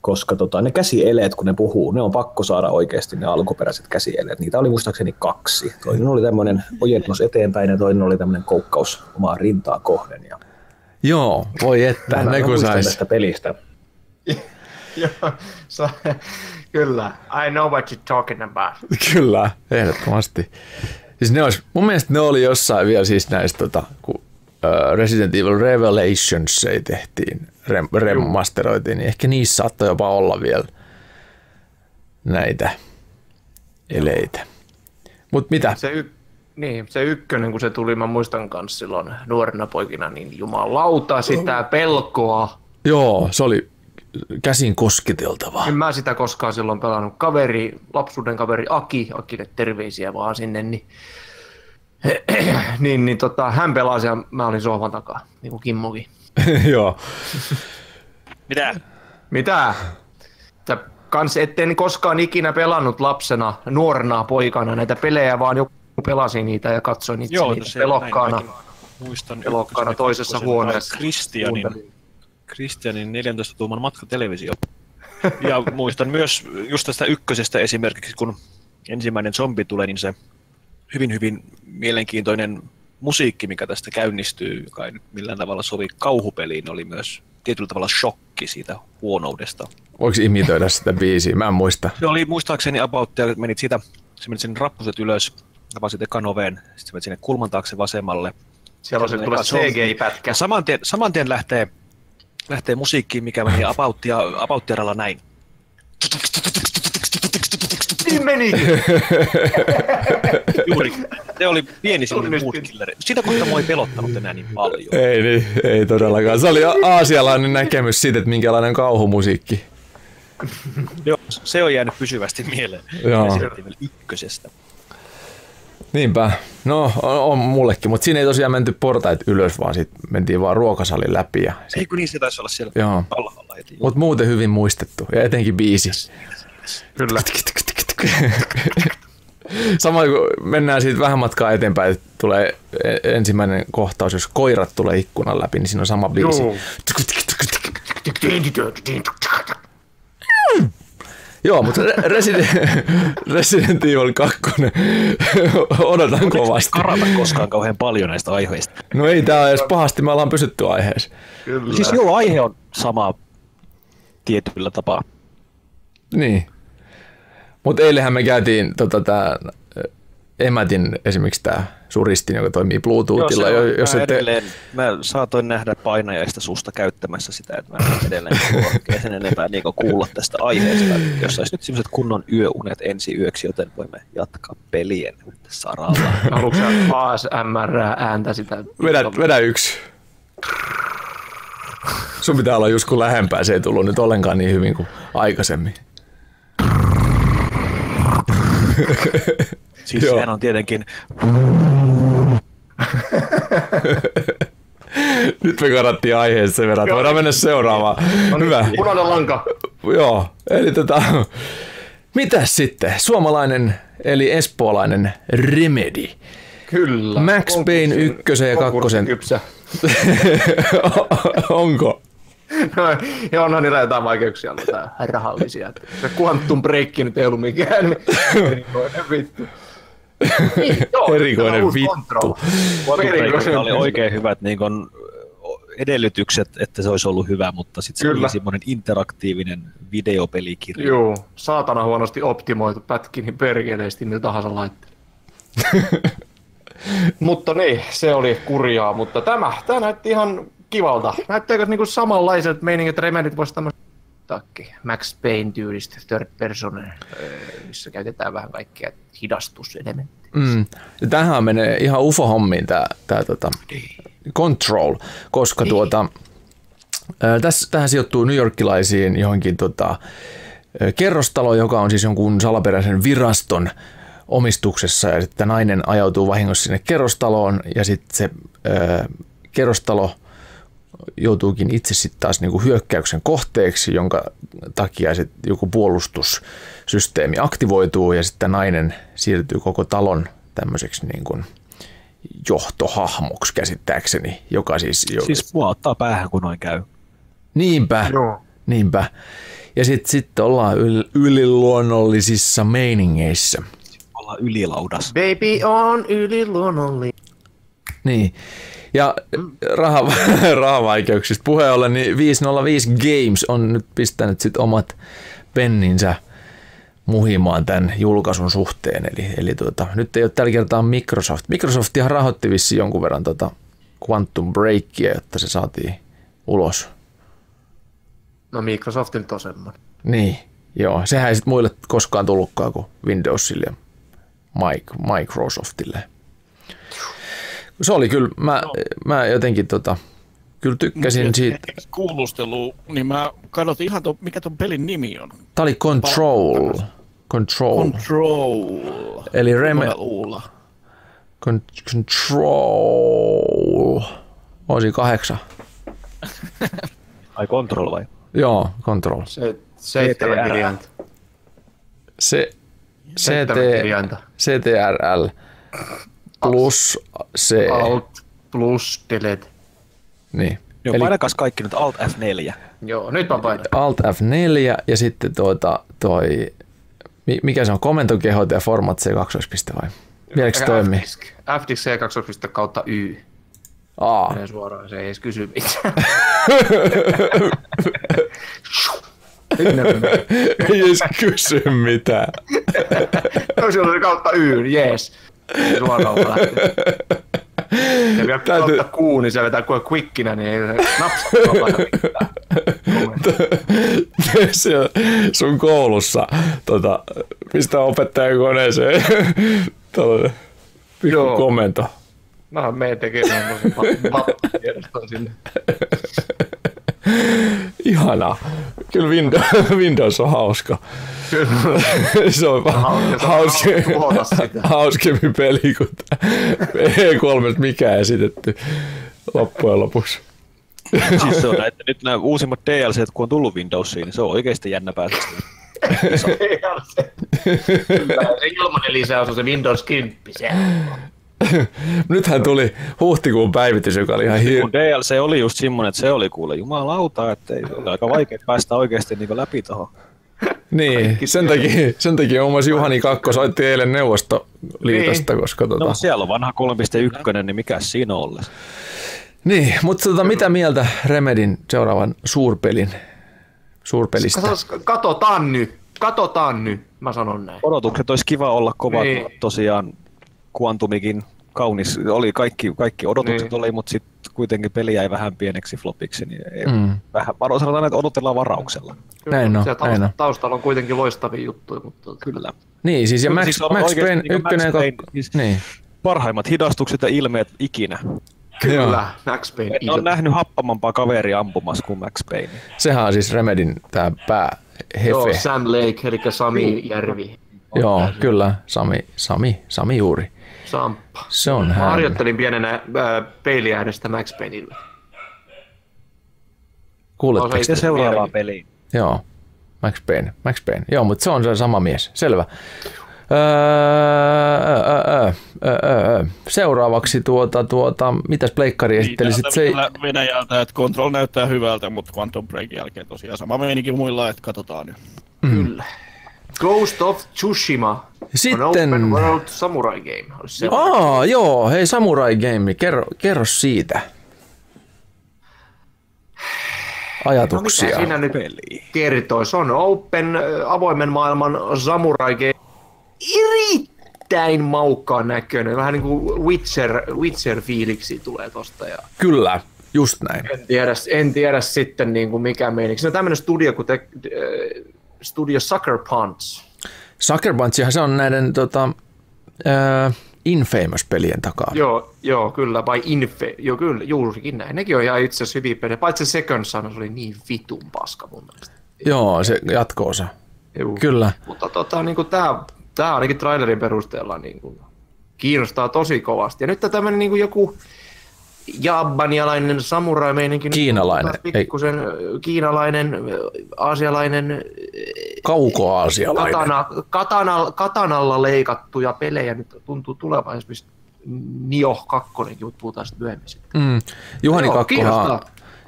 koska tota, ne käsieleet, kun ne puhuu, ne on pakko saada oikeasti ne alkuperäiset käsieleet. Niitä oli muistaakseni kaksi. Toinen oli tämmöinen ojennus eteenpäin ja toinen oli tämmöinen koukkaus omaa rintaa kohden. Ja... Joo, voi että, ne kun sais. tästä pelistä. Joo, so, kyllä. I know what you're talking about. Kyllä, ehdottomasti. Siis ne olisi, mun mielestä ne oli jossain vielä siis näistä, tota, kun Resident Evil Revelations ei tehtiin, rem, remasteroitiin, niin ehkä niissä saattoi jopa olla vielä näitä eleitä. Mutta mitä? Se, y- niin, se ykkönen, kun se tuli, mä muistan kanssa silloin nuorena poikina, niin jumalauta sitä pelkoa. Joo, se oli käsin kosketeltavaa. En mä sitä koskaan silloin pelannut. Kaveri, lapsuuden kaveri Aki, Akille terveisiä vaan sinne, niin, niin, niin tota, hän pelasi ja mä olin sohvan takaa, niin kuin Kimmokin. Joo. Mitä? Mitä? Sä kans etten koskaan ikinä pelannut lapsena, nuorena poikana näitä pelejä, vaan joku pelasi niitä ja katsoi niitä, Joo, niitä pelokkaana, muistan pelokkaana toisessa huoneessa. Kristianin Kristianin 14 tuuman matkatelevisio. Ja muistan myös just tästä ykkösestä esimerkiksi, kun ensimmäinen zombi tulee, niin se hyvin hyvin mielenkiintoinen musiikki, mikä tästä käynnistyy, joka ei nyt millään tavalla sovi kauhupeliin, oli myös tietyllä tavalla shokki siitä huonoudesta. Voiko imitoida sitä biisiä? Mä en muista. Se oli muistaakseni about, ja menit siitä, se menit sinne rappuset ylös, avasit ekan oveen, sitten menit sinne kulman taakse vasemmalle. Siellä on se tulee CGI-pätkä. Saman tien, saman tien lähtee lähtee musiikkiin, mikä meni apauttia, apauttiaralla näin. Niin meni. Juuri. Se oli pieni semmoinen moodkilleri. Sitä kohtaa mua ei pelottanut enää niin paljon. Ei, niin, ei todellakaan. Se oli aasialainen näkemys siitä, että minkälainen kauhumusiikki. Joo, se on jäänyt pysyvästi mieleen. Joo. ykkösestä. Niinpä. No, on, on mullekin, mutta siinä ei tosiaan menty portait ylös, vaan sitten mentiin vaan ruokasalin läpi. Ja sit... Ei kun niin se taisi olla siellä Joo. alhaalla. Mutta muuten hyvin muistettu, ja etenkin biisi. Kyllä. Sama kun mennään siitä vähän matkaa eteenpäin, että tulee e- ensimmäinen kohtaus, jos koirat tulee ikkunan läpi, niin siinä on sama biisi. Joo. Joo, mutta Resident, Resident Evil 2 odotan kovasti. karata koskaan kauhean paljon näistä aiheista. No ei tää edes pahasti, me ollaan pysytty aiheessa. Kyllä. Siis joo, aihe on sama tietyllä tapaa. Niin. Mutta eilenhän me käytiin tota, tää emätin esimerkiksi tämä suristin, joka toimii Bluetoothilla. Joo, Joo, jos mä, ette... edelleen, mä saatoin nähdä painajaista susta käyttämässä sitä, että mä en edelleen sen enempää niin kuulla tästä aiheesta. Jos olisi nyt sellaiset kunnon yöunet ensi yöksi, joten voimme jatkaa pelien saralla. Haluatko sä ASMR-ääntä sitä? Vedä, vedä yksi. Sun pitää olla just kun lähempää, se ei tullut nyt ollenkaan niin hyvin kuin aikaisemmin. Siis Joo. sehän on tietenkin, Nyt me karattiin aiheesta sen verran, että voidaan mennä seuraavaan. Hyvä. Punainen lanka. Joo, eli tota, mitäs sitten? Suomalainen, eli espoolainen Remedy. Kyllä. Max Payne ykkösen ja kakkosen. Onko? No, ja onhan niillä jotain vaikeuksia tää rahallisia. Se Quantum Break nyt ei ollut mikään niin erikoinen vittu. Niin, joo, Erikoinen vittu. Quantum oli oikein hyvät niin kun, edellytykset, että se olisi ollut hyvä, mutta sitten se oli semmoinen interaktiivinen videopelikirja. Joo, saatana huonosti optimoitu pätki niin perkeleesti millä tahansa laitteella. mutta niin, se oli kurjaa, mutta tämä, tämä näytti ihan kivalta. Näyttääkö niinku samanlaiset meiningit, että Remedit voisi tämmöistä takki, Max Payne tyylistä third person, öö, missä käytetään vähän kaikkia hidastuselementtejä. Mm. Tähän menee ihan ufo-hommiin tämä tää, tota, Control, koska tuota, ää, tässä, tähän sijoittuu New Yorkilaisiin johonkin tota, ää, kerrostalo, joka on siis jonkun salaperäisen viraston omistuksessa ja sitten nainen ajautuu vahingossa sinne kerrostaloon ja sitten se ää, kerrostalo joutuukin itse sitten taas niinku hyökkäyksen kohteeksi, jonka takia sit joku puolustussysteemi aktivoituu ja sitten nainen siirtyy koko talon tämmöiseksi niin kuin johtohahmoksi käsittääkseni, joka siis... Jo, Siis mua ottaa päähän, kun noin käy. niinpä, Joo. niinpä. Ja sitten sit ollaan yl, yliluonnollisissa meiningeissä. Ollaan ylilaudas. Baby on yliluonnollinen. Niin. Ja raha, rahavaikeuksista puheen ollen, niin 505 Games on nyt pistänyt sit omat penninsä muhimaan tämän julkaisun suhteen. Eli, eli tuota, nyt ei ole tällä kertaa Microsoft. Microsoftihan rahoitti vissiin jonkun verran tota Quantum Breakia, jotta se saatiin ulos. No Microsoft nyt on semmoinen. Niin, joo. Sehän ei sitten muille koskaan tullutkaan kuin Windowsille ja Mic- Microsoftille. Se oli kyllä, mä, mä jotenkin tota, kyllä tykkäsin siitä. Kuulustelu, niin mä katsoin ihan, ton, mikä ton pelin nimi on. Tämä oli Control. Control. Control. Eli Rem- Monella uulla. Con- control. Olisi kahdeksan. Ai Control vai? Joo, Control. Se, seitsemän CTR. kirjainta. Se. CTRL plus C. Alt plus delete. Niin. Joo, Eli painakas kaikki nyt Alt F4. Joo, nyt mä painan. Alt F4 ja sitten tuota, toi, mi- mikä se on, komentokehot ja format C kaksoispiste vai? Vieläkö se toimii? F-disk. F-disk C2 kautta Y. Aa, Menee suoraan, se ei edes kysy mitään. Ei edes kysy mitään. Oli kautta Y, jees. Suoraan. Ja vielä Täytyy- kautta Q, niin se vetää kuin quickinä, niin ei se se sun koulussa, tota, pistä opettajan koneeseen tällainen pikku Joo. komento. Mä menen tekemään vapputiedoston sinne. Ihanaa. Kyllä Windows, Windows on hauska. se on tuhota sitä. hauskempi peli kuin tää E3 mikään esitetty loppujen lopuksi. siis se on, että nyt nämä uusimmat DLC, kun on tullut Windowsiin, niin se on oikeasti jännä se. Kyllä, se ilmanen lisäys on se Windows 10. Se. Nythän tuli huhtikuun päivitys, joka oli ihan. Kun DLC oli just semmoinen, että se oli kuule jumalauta, että ei ole aika vaikea päästä oikeasti niin läpi tuohon. Niin, sen takia, sen takia muun muassa Juhani Kakko soitti eilen Neuvostoliitosta, koska No, tota... mutta siellä on vanha 3.1, niin mikä siinä on? Niin, mutta tota, mitä mieltä Remedin seuraavan suurpelin, suurpelistä? Kato- Katsotaan nyt. Katsotaan nyt. Mä sanon näin. Odotukset olisi kiva olla kovat, Niin. tosiaan Quantumikin kaunis, oli kaikki, kaikki odotukset niin. oli, mutta sitten kuitenkin peli jäi vähän pieneksi flopiksi, niin ei, mm. vähän, vaan sanotaan, että odotellaan varauksella. Kyllä, näin on, taust- näin on. taustalla on kuitenkin loistavia juttuja, mutta... Kyllä. Niin, siis ja Max, siis Max Payne niin ykkönen, Max Payne, kak- siis niin. parhaimmat hidastukset ja ilmeet ikinä. Kyllä, Max Payne. En ole nähnyt happamampaa kaveria ampumassa kuin Max Payne. Sehän on siis Remedin tää päähefe. Joo, Sam Lake, eli Sami Järvi. Joo, kyllä, Sami, Sami, Sami juuri. Samppa. Se on Mä hän. harjoittelin pienenä äh, peiliäänestä Max Payneillä. Kuuletteko? Osa Se seuraavaan peliin. Joo, Max Payne, Max Payne. Joo, mutta se on se sama mies, selvä. Öö, öö, öö, öö, öö. Seuraavaksi tuota, tuota, mitäs pleikkari esittelisit? Se, Vielä Venäjältä, että Control näyttää hyvältä, mutta Quantum Breakin jälkeen tosiaan sama meininki muilla, että katsotaan nyt. Kyllä. Ghost of Tsushima. Sitten- On open world samurai game. Aa, joo, hei Samurai Game, kerro, kerro siitä. Ajatuksia. No, mitä siinä nyt kertoo? Se on open, avoimen maailman samurai game. Erittäin maukkaan näköinen. Vähän niin kuin Witcher, Witcher-fiiliksi tulee tosta. Ja Kyllä, just näin. en, tiedä, en tiedä sitten niin kuin mikä meiniksi. Se on tämmöinen studio kuin te, studio Sucker Punch. Sucker Punchihan se on näiden tota, äh, Infamous-pelien takaa. Joo, joo, kyllä, vai Infe, joo, kyllä, juurikin näin. Nekin on ihan itse asiassa hyviä pelejä, paitsi se Second Son se oli niin vitun paska mun mielestä. Joo, se jatko-osa. Juu. Kyllä. Mutta tota, niin tää, tää ainakin trailerin perusteella niin kuin, kiinnostaa tosi kovasti. Ja nyt tämmöinen niin joku japanialainen samurai-meininki. nyt Kiinalainen, Pikkusen ö, kiinalainen, aasialainen, Kauko-aasialainen. katana, katana, katanalla leikattuja pelejä nyt tuntuu tulevan esimerkiksi Nio 2, mutta puhutaan sitten myöhemmin. sitten. Mm. Juhani, Joo, Kakkohan.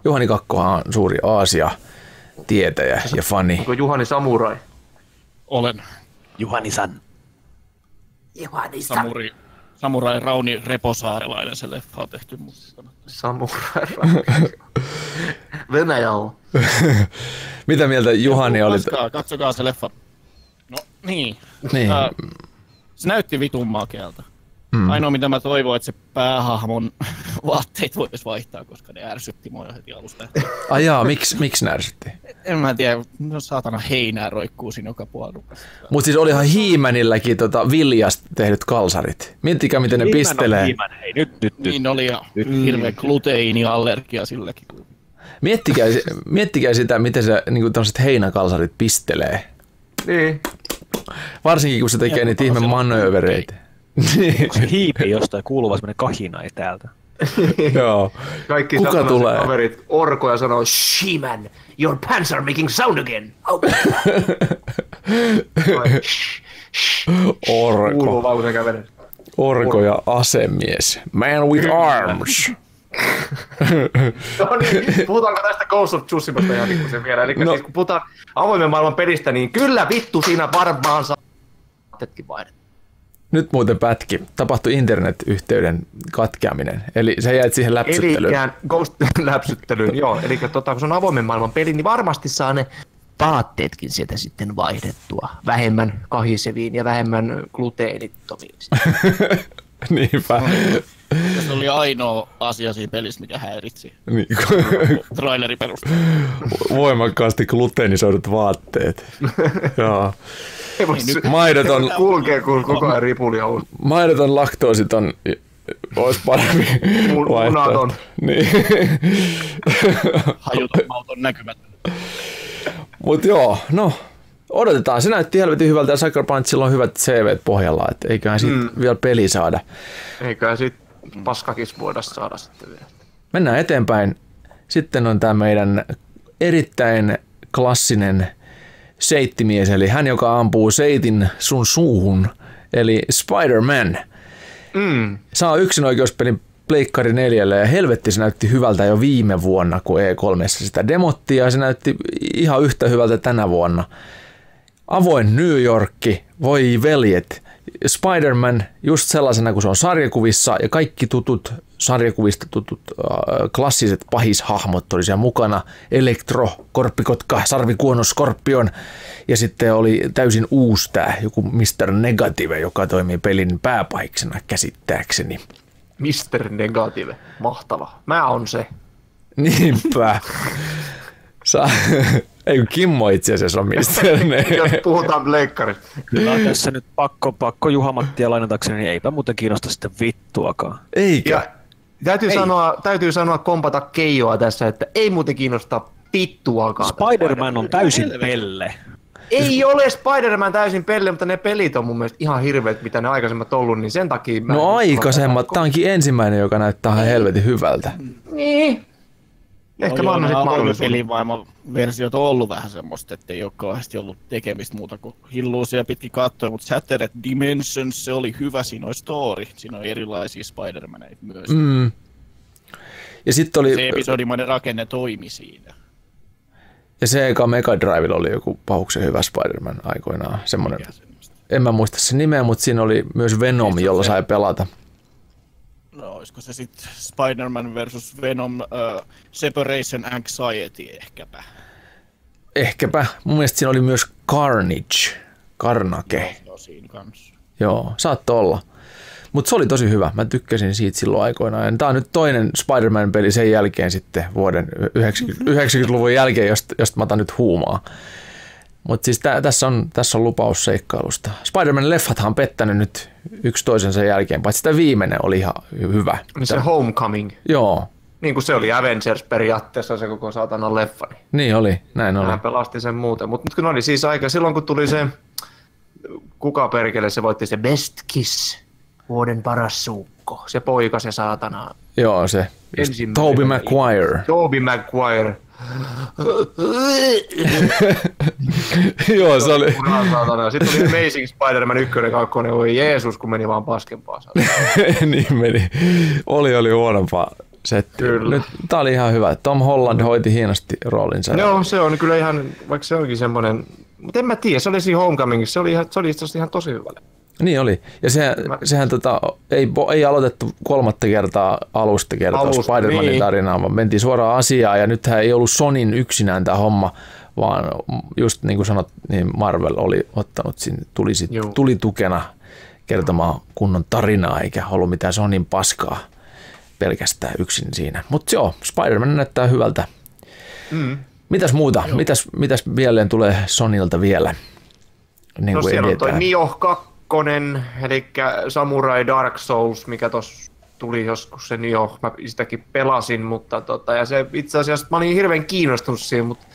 Juhani Kakkohan on suuri Aasia-tietäjä ja fani. Onko Juhani Samurai? Olen Juhani-san. samuri, samurai Rauni Reposaarelainen, se leffa on tehty musta. Samurai. Venäjällä. Mitä mieltä Juhani oli? Katsokaa, katsokaa se leffa. No niin. Niin. Ää, se näytti vitun makealta. Mm. Ainoa mitä mä toivon, että se päähahmon vaatteet voisi vaihtaa, koska ne ärsytti mua heti alusta. Ajaa, miksi, miksi närsytti? en mä tiedä, no saatana heinää roikkuu siinä joka puolella. Mutta siis olihan Hiimänilläkin tota viljasta tehdyt kalsarit. Miettikää, miten ne pistelee. Hiimän, hei, nyt, nyt, nyt. Niin oli ja hirveä gluteiiniallergia silläkin. Miettikää, miettikää sitä, miten se niin tämmöiset heinäkalsarit pistelee. Niin. Varsinkin, kun se tekee niitä ihme manöövereitä. Niin, Se hiipii jostain kuuluva semmoinen kahina ei täältä. Joo. Kaikki Kuka tulee? kaverit orkoja sanoo, She-man, your pants are making sound again. Orko. Kuuluu lause kävelen. Orko ja asemies. Man with arms. No niin, puhutaanko tästä Ghost of Tsushimasta ihan pikkusen vielä. Eli No. siis kun puhutaan avoimen maailman pelistä, niin kyllä vittu siinä varmaan saa vaatteetkin vaihdettua. Nyt muuten pätki. Tapahtui internetyhteyden katkeaminen. Eli sä jäit siihen läpsyttelyyn. Elikään Ghost läpsyttelyyn, joo. Eli tota, kun se on avoimen maailman peli, niin varmasti saa ne vaatteetkin sieltä sitten vaihdettua. Vähemmän kahiseviin ja vähemmän gluteenittomiin. Niinpä. Se oli ainoa asia siinä pelissä, mikä häiritsi. Niin, Traileri perusteella. voimakkaasti gluteenisoidut vaatteet. Joo. Nyt- Maidoton, kulkee kun koko ajan ripuli uusi. maidoton laktoositon olisi parempi Mun- munaton. Niin. Hajuton mauton näkymättä. Mut joo, no odotetaan. Se näytti helvetin hyvältä ja Sucker Punchilla on hyvät CV pohjalla, että eiköhän siitä mm. vielä peli saada. Eiköhän sit paskakis voida saada sitten vielä. Mennään eteenpäin. Sitten on tämä meidän erittäin klassinen seittimies, eli hän, joka ampuu seitin sun suuhun, eli Spider-Man. Mm. Saa yksinoikeuspelin Pleikkari 4 ja helvetti se näytti hyvältä jo viime vuonna, kun E3 sitä demottiin ja se näytti ihan yhtä hyvältä tänä vuonna. Avoin New Yorkki, voi veljet, Spider-Man just sellaisena kuin se on sarjakuvissa ja kaikki tutut sarjakuvista tutut äh, klassiset pahishahmot oli siellä mukana. Elektro, Korppikotka, Sarvikuono, Skorpion ja sitten oli täysin uusi tämä joku Mr. Negative, joka toimii pelin pääpahiksena käsittääkseni. Mr. Negative, mahtava. Mä on se. Niinpä. Sa- Ei kun Kimmo itse asiassa on Mr. Jos puhutaan leikkarista. Kyllä on tässä nyt pakko, pakko Juha-Mattia lainatakseni, niin eipä muuten kiinnosta sitten vittuakaan. Eikä. Ja täytyy, Ei. sanoa, täytyy sanoa kompata Keijoa tässä, että ei muuten kiinnosta pittuakaan. Spider-Man on täysin pelle. Ei ole Spider-Man täysin pelle, mutta ne pelit on mun mielestä ihan hirveät, mitä ne aikaisemmat ollut, niin sen takia... mä No aikaisemmat. Tämä onkin ensimmäinen, joka näyttää ihan helvetin hyvältä. Niin. Ehkä mä annan sit mahdollisuuden. Pelivaimo-versiot on ollut vähän semmoista, että ei ole kauheasti ollut tekemistä muuta kuin hilluusia pitkin katsoa, mutta Shattered Dimensions, se oli hyvä, siinä oli story, siinä on erilaisia Spider-Maneita myös. Mm. Ja sitten oli, Se episodimainen rakenne toimi siinä. ja se eka Mega Drivella oli joku pahuksen hyvä Spider-Man aikoinaan. Semmoinen, en mä muista sen nimeä, mutta siinä oli myös Venom, jolla sai pelata. No, olisiko se sitten Spider-Man versus Venom uh, Separation Anxiety ehkäpä. Ehkäpä. Mun mielestä siinä oli myös Carnage. Karnake. No siinä kanssa. Joo, saattoi olla. Mutta se oli tosi hyvä. Mä tykkäsin siitä silloin aikoinaan. Tämä on nyt toinen Spider-Man-peli sen jälkeen sitten vuoden 90, 90-luvun jälkeen, josta, josta mä otan nyt huumaa. Mutta siis tä, tässä, on, tässä on lupaus seikkailusta. Spider-Man-leffathan on pettänyt nyt yksi toisensa jälkeen, paitsi tämä viimeinen oli ihan hyvä. Niin se Homecoming. Joo, Niin kuin se oli Avengers periaatteessa se koko saatanan leffa. Niin oli, näin oli. Hän pelasti sen muuten. Mutta kun oli siis aika, silloin kun tuli se, kuka perkele se voitti se Best Kiss, vuoden paras suukko. Se poika se saatana. Joo, se. peli. Maguire. Tobey Maguire. Joo, se oli. Sitten tuli Amazing Spider-Man 1 ja 2, voi Jeesus, kun meni vaan paskempaa. niin meni. Oli, oli huonompaa settiä. Kyllä. Nyt, tää oli ihan hyvä. Tom Holland hoiti hienosti roolinsa. Joo, se on kyllä ihan, vaikka se onkin semmoinen, mutta en mä tiedä, se oli siinä Homecomingissa, se oli, ihan, se oli itse asiassa ihan tosi hyvä. Niin oli. Ja se, Mä- sehän tota, ei, ei aloitettu kolmatta kertaa alusta kertaa Alusta, Spider-Manin niin. tarinaa, vaan mentiin suoraan asiaan. Ja nythän ei ollut Sonin yksinään tämä homma, vaan just niin kuin sanot, niin Marvel oli ottanut sinne, tuli, sit, Juu. tuli tukena kertomaan kunnon tarinaa, eikä ollut mitään Sonin paskaa pelkästään yksin siinä. Mutta joo, Spider-Man näyttää hyvältä. Mm. Mitäs muuta? Mitäs, mitäs mieleen tulee Sonilta vielä? Niin No siellä on toi? Nioh 2, eli Samurai Dark Souls, mikä tuossa tuli joskus se Nioh, mä sitäkin pelasin, mutta tota, ja se itse asiassa mä olin hirveän kiinnostunut siihen, mutta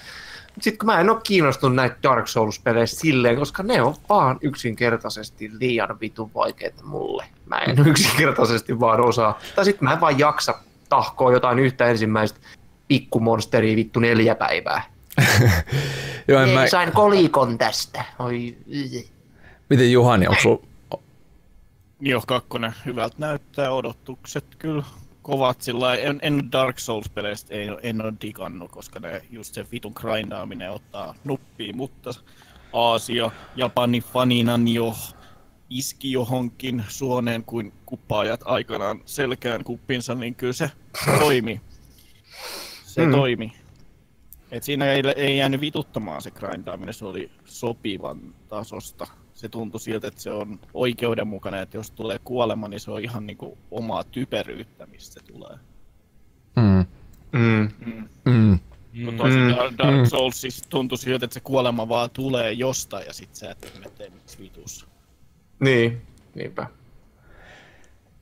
sitten kun mä en ole kiinnostunut näitä Dark Souls-peleistä silleen, koska ne on vaan yksinkertaisesti liian vitun vaikeita mulle. Mä en yksinkertaisesti vaan osaa. Tai sitten mä en vaan jaksa tahkoa jotain yhtä ensimmäistä pikkumonsteria vittu neljä päivää. Joo, en Ei, mä, sain kolikon tästä. Oi. Miten Juhani, onko sulla Nioh 2 hyvältä näyttää, odotukset kyllä kovat sillä en, en Dark Souls-peleistä en, en ole digannut, koska ne, just se vitun grindaaminen ottaa nuppiin, mutta Aasia, Japani fanina Nioh iski johonkin suoneen kuin kuppaajat aikanaan selkään kuppinsa, niin kyllä se toimi. Se Mm. mm. toimi. Et siinä ei, ei jäänyt vituttamaan se grindaaminen, se oli sopivan tasosta. Se tuntui siltä, että se on oikeudenmukainen, että jos tulee kuolema, niin se on ihan niinku omaa typeryyttä, mistä se tulee. Mm. Mm. Mm. Kun tosi Mm. Dark- Dark Souls siis tuntui siltä, että se kuolema vaan tulee jostain ja sit sä et tee miksi vitussa. Niin, niinpä.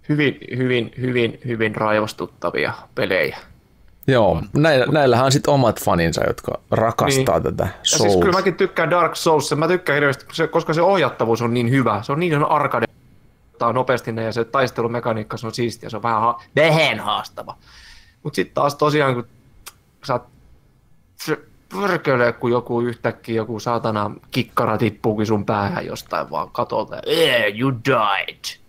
Hyvin, hyvin, hyvin, hyvin raivostuttavia pelejä. Joo, näillä, näillähän on sitten omat faninsa, jotka rakastaa niin. tätä Ja siis Souls. kyllä mäkin tykkään Dark Souls, mä tykkään hirveästi, koska se ohjattavuus on niin hyvä. Se on niin arcade ottaa nopeasti ne ja se taistelumekaniikka se on siistiä, se on vähän, ha- vähän haastava. Mut sitten taas tosiaan, kun sä pörkölee, kun joku yhtäkkiä joku saatana kikkara tippuukin sun päähän jostain vaan katolta. Yeah, you died.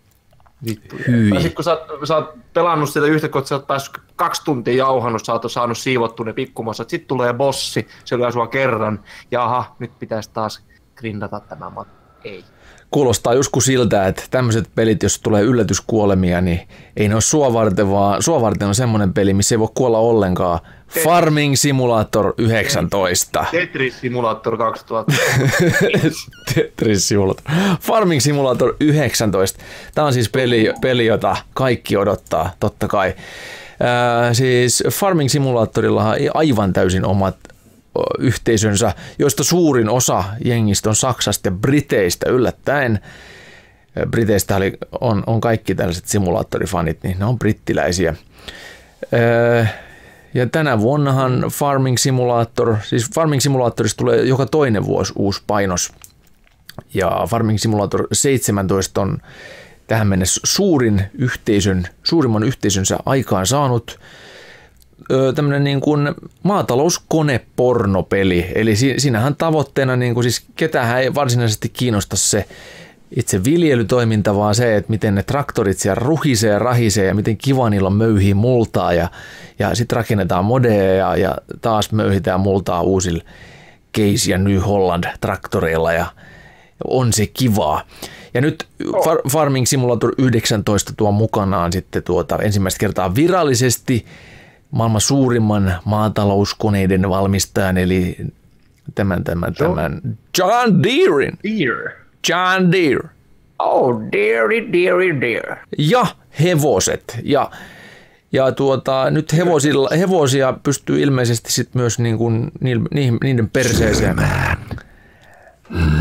Vittu. Hyi. Ja sit kun sä, oot- sä oot pelannut sitä yhtä, kun sä oot päässyt kaksi tuntia jauhannut, sä oot saanut siivottua ne pikkumassa, sit tulee bossi, se lyö sua kerran, jaha, nyt pitäisi taas grindata tämä mat- Ei. Kuulostaa joskus siltä, että tämmöiset pelit, jos tulee yllätyskuolemia, niin ei ne ole sua varten, vaan sua varten on semmoinen peli, missä ei voi kuolla ollenkaan. Farming Simulator 19. Tetris Simulator 2000. Tetris Simulator. Farming Simulator 19. Tämä on siis peli, peli jota kaikki odottaa, totta kai. Äh, siis Farming Simulatorilla on aivan täysin omat yhteisönsä, joista suurin osa jengistä on Saksasta ja Briteistä yllättäen. Briteistä oli, on, on kaikki tällaiset simulaattorifanit, niin ne on brittiläisiä. Ja tänä vuonnahan Farming Simulator, siis Farming Simulatorista tulee joka toinen vuosi uusi painos. Ja Farming Simulator 17 on tähän mennessä suurin yhteisön, suurimman yhteisönsä aikaan saanut tämmöinen niin kuin maatalouskonepornopeli. Eli siinähän tavoitteena, niin kuin siis ketähän ei varsinaisesti kiinnosta se itse viljelytoiminta, vaan se, että miten ne traktorit siellä ruhisee ja rahisee ja miten kiva niillä on möyhiä multaa ja, ja sitten rakennetaan modeja ja, ja taas möyhitään multaa uusilla Case ja New Holland traktoreilla ja on se kivaa. Ja nyt Far- Farming Simulator 19 tuo mukanaan sitten tuota ensimmäistä kertaa virallisesti maailman suurimman maatalouskoneiden valmistajan, eli tämän, tämän, tämän John Deerein. Deere. John Deere. Oh, dearie, dearie, dear. Ja hevoset. Ja, ja tuota, nyt hevosilla, hevosia pystyy ilmeisesti sit myös niin kuin, niiden, niiden perseeseen.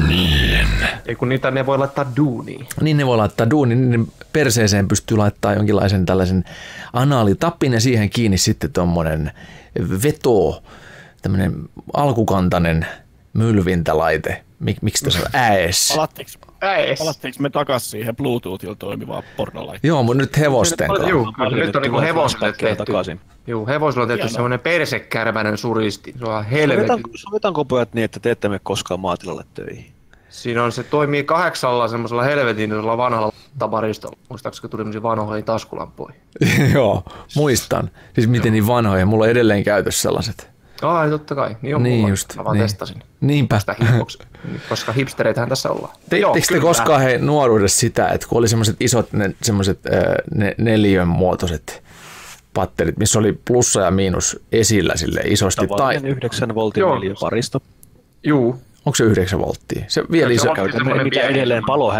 Niin. Ei kun niitä ne voi laittaa duuniin. Niin ne voi laittaa duuniin, niin perseeseen pystyy laittaa jonkinlaisen tällaisen anaalitapin ja siihen kiinni sitten tuommoinen veto, tämmöinen alkukantainen mylvintälaite. Mik, miksi tässä on ääs? Palattiinko me takaisin siihen Bluetoothilla toimivaan pornolaitteeseen? Joo, mutta nyt hevosten kanssa. Joo, nyt on niinku hevosille tehty. Takaisin. Joo, hevosilla on tehty semmoinen persekärmäinen suristi. Se on helvetin. Sovitaanko pojat niin, että te ette mene koskaan maatilalle töihin? Siinä on, se toimii kahdeksalla semmoisella helvetin vanhalla tabaristolla. Muistaakseni tuli semmoisia vanhoja taskulampuja? Joo, muistan. Siis miten niin vanhoja. Mulla on edelleen käytössä sellaiset. Ai, totta kai. Niin on niin mulla. just. Mä vaan niin. testasin. Niinpä. koska hipstereitähän tässä ollaan. Teittekö te koskaan he nuoruudessa sitä, että kun oli semmoiset isot ne, semmoiset ne, neljön muotoiset patterit, missä oli plussa ja miinus esillä sille isosti. Tai 9 voltin paristo. Juu, Onko se 9 volttia? Se vielä iso. Käytämme mitä edelleen palo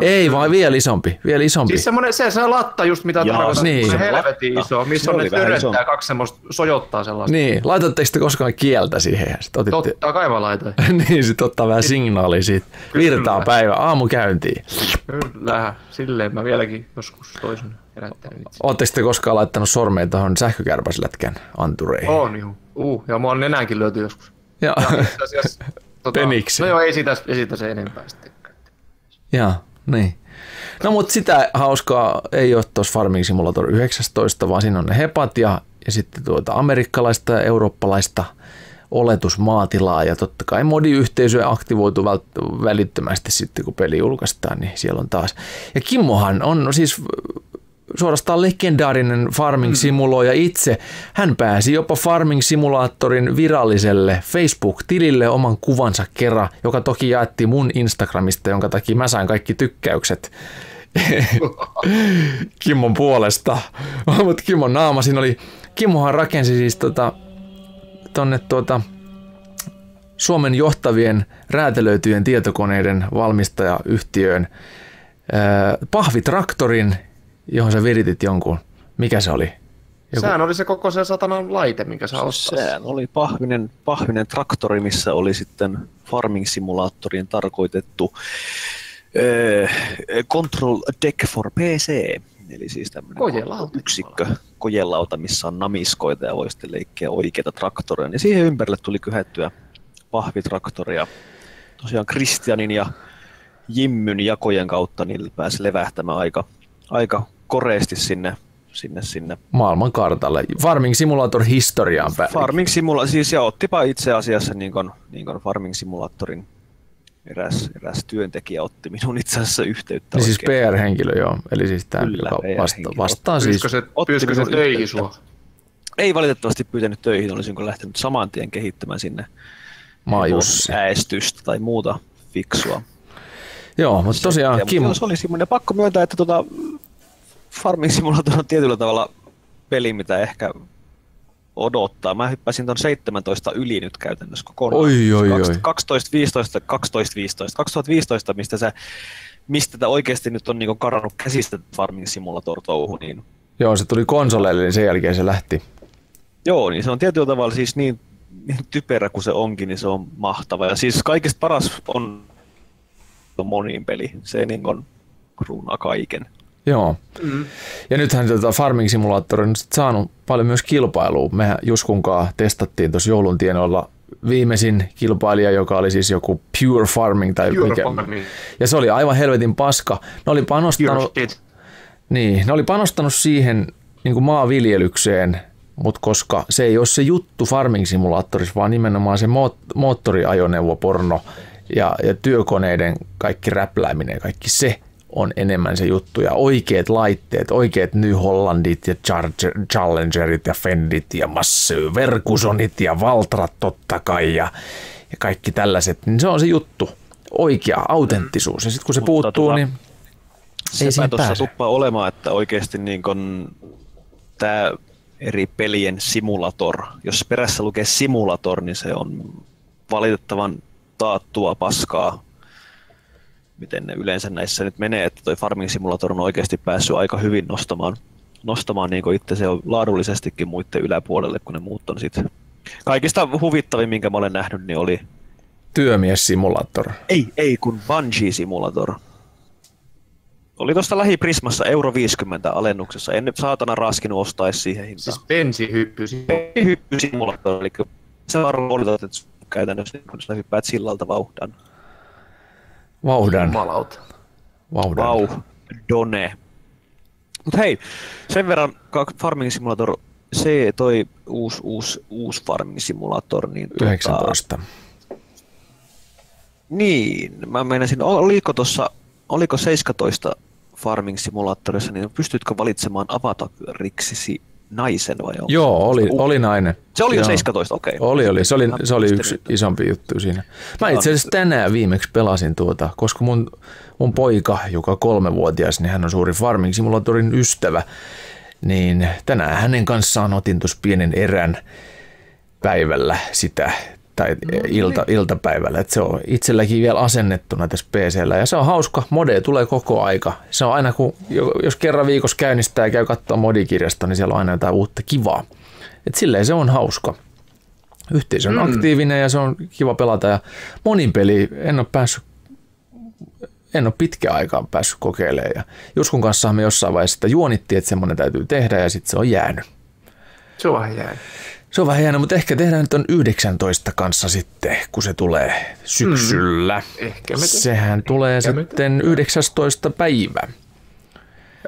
Ei, vaan vielä isompi. Vielä isompi. Siis semmoinen, se, se latta just mitä tarkoitan, niin. se helvetin iso, missä on ne töröttää kaksi semmoista, sojottaa sellaista. Niin, laitatteko te koskaan kieltä siihen? Sit otitte... Totta kai mä laitoin. niin, sit ottaa vähän signaalia siitä. Virtaa päivä, aamu käyntiin. Kyllä, silleen mä vieläkin joskus toisen herättänyt. Oletteko te koskaan laittanut sormeen tuohon sähkökärpäslätkän antureihin? On, juu. Uh, ja mua on nenäänkin löyty joskus. Ja, ja tota, Peniksi. No joo, ei siitä, ei siitä se enempää sitten. Joo, niin. No mutta sitä hauskaa ei ole tuossa Farming Simulator 19, vaan siinä on ne hepat ja, ja sitten tuota amerikkalaista ja eurooppalaista oletusmaatilaa ja totta kai modiyhteisö aktivoitu välittömästi sitten kun peli julkaistaan, niin siellä on taas. Ja Kimmohan on siis suorastaan legendaarinen farming simuloija itse. Hän pääsi jopa farming simulaattorin viralliselle Facebook-tilille oman kuvansa kerran, joka toki jaetti mun Instagramista, jonka takia mä sain kaikki tykkäykset. Kimmon puolesta. Mutta Kimmon naama siinä oli, Kimmohan rakensi siis tota, tonne tuota, Suomen johtavien räätälöityjen tietokoneiden valmistajayhtiöön pahvitraktorin, johon sä viritit jonkun. Mikä se oli? Joku... Sehän oli se koko se satanan laite, minkä sä ostat. Sehän oli pahvinen, pahvinen traktori, missä oli sitten farming-simulaattoriin tarkoitettu äh, Control Deck for PC, eli siis tämmöinen yksikkö, kojelauta, missä on namiskoita ja voi sitten leikkiä oikeita traktoreja. Ja siihen ympärille tuli kyhettyä pahvitraktoria. Tosiaan Kristianin ja Jimmyn jakojen kautta niillä pääsi levähtämään aika, aika koreesti sinne sinne, sinne. Maailman kartalle. Farming Simulator historiaan päin. Farming Simulator, siis ja ottipa itse asiassa niin kuin, niin kuin Farming Simulatorin eräs, eräs työntekijä otti minun itse asiassa yhteyttä. Niin siis PR-henkilö, joo. Eli siis tämä, Kyllä, joka vasta, vastaa siis. Se, pyyskö se töihin sua? Ei valitettavasti pyytänyt töihin, olisinko lähtenyt saman tien kehittämään sinne Maajussi. äästystä tai muuta fiksua. Joo, mutta tosiaan Kim... Joo, se oli semmoinen pakko myöntää, että tota, Farming Simulator on tietyllä tavalla peli, mitä ehkä odottaa. Mä hyppäsin ton 17 yli nyt käytännössä kokonaan. Oi, oi, oi. 12, 15, 12, 15. 2015, mistä se mistä tämä oikeasti nyt on niinku karannut käsistä Farming Simulator touhu, niin Joo, se tuli konsoleille, niin sen jälkeen se lähti. Joo, niin se on tietyllä tavalla siis niin, niin typerä kuin se onkin, niin se on mahtava. Ja siis kaikista paras on moniin peli. Se niin on kruunaa kaiken. Joo. Mm. Ja nythän tota Farming Simulator on saanut paljon myös kilpailua. Mehän Juskunkaa testattiin tuossa joulun tienoilla viimeisin kilpailija, joka oli siis joku Pure Farming tai Pure mikä. Farming. Ja se oli aivan helvetin paska. Ne oli panostanut, niin, ne oli panostanut siihen niin kuin maanviljelykseen, mutta koska se ei ole se juttu Farming Simulatorissa, vaan nimenomaan se moot- moottoriajoneuvoporno ja, ja työkoneiden kaikki räplääminen ja kaikki se on enemmän se juttu. Ja oikeat laitteet, oikeat New Hollandit ja Charger, Challengerit ja Fendit ja Massey, Verkusonit ja Valtrat totta kai ja, ja kaikki tällaiset, niin se on se juttu. Oikea autenttisuus. Ja sitten kun se Mutta puuttuu, tota, niin ei Sepä tuossa tuppaa olemaan, että oikeasti niin kun tämä eri pelien simulator, jos perässä lukee simulator, niin se on valitettavan taattua paskaa, miten ne yleensä näissä nyt menee, että toi Farming Simulator on oikeasti päässyt aika hyvin nostamaan, nostamaan niin itse se on laadullisestikin muiden yläpuolelle, kun ne muut on sitten. Kaikista huvittavin, minkä mä olen nähnyt, niin oli, Työmies Simulator. ei, ei kun Bungie Simulator. Oli tuosta lähiprismassa euro 50 alennuksessa. En nyt saatana raskinut ostaa siihen hintaan. Siis bensi hyppysi. hyppy simulaattori, eli se varmaan että käytännössä kun sä hyppäät sillalta vauhdan. Vauhdan. Jumalauta. Vauhdan. Vau, done. Mut hei, sen verran Farming Simulator, se toi uusi, uusi, uusi Farming Simulator, niin tota, 19. niin, mä meinasin, oliko tuossa, oliko 17 Farming Simulatorissa, niin pystytkö valitsemaan avatariksi naisen vai onko Joo, oli, Uh, oli nainen. Se oli jo Joo. 17, okei. Oli, oli. Se oli, se oli yksi isompi juttu siinä. Mä itse asiassa tänään viimeksi pelasin tuota, koska mun, mun poika, joka on kolmevuotias, niin hän on suuri Farming Simulatorin ystävä, niin tänään hänen kanssaan otin tuossa pienen erän päivällä sitä, tai ilta, iltapäivällä, että se on itselläkin vielä asennettuna tässä PCllä ja se on hauska, mode tulee koko aika. Se on aina kun, jos kerran viikossa käynnistää ja käy katsoa modikirjasta, niin siellä on aina jotain uutta kivaa. Et silleen se on hauska. Yhteisö on mm. aktiivinen ja se on kiva pelata ja monin peli en ole päässyt en ole pitkään aikaan päässyt kokeilemaan. Ja Juskun kanssa me jossain vaiheessa sitä juonittiin, että semmoinen täytyy tehdä ja sitten se on jäänyt. Se on jäänyt. Se on vähän jäänyt, mutta ehkä tehdään nyt on 19 kanssa sitten, kun se tulee syksyllä. Ehkä me Sehän tulee ehkä me sitten 19. päivä.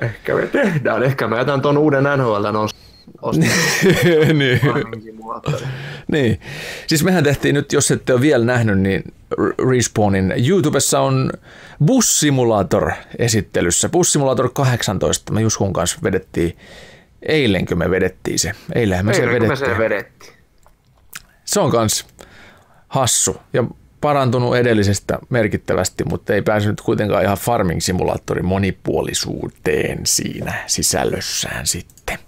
Ehkä me tehdään. Ehkä mä jätän ton uuden NHL on niin. niin. Siis mehän tehtiin nyt, jos ette ole vielä nähnyt, niin Respawnin YouTubessa on Bus Simulator esittelyssä. Bus Simulator 18. Me Juskun kanssa vedettiin, eilenkö me vedettiin se. Eilenhän me se Eilen kun me vedettiin. se vedettiin. Se on kans hassu ja parantunut edellisestä merkittävästi, mutta ei päässyt kuitenkaan ihan Farming Simulatorin monipuolisuuteen siinä sisällössään sitten.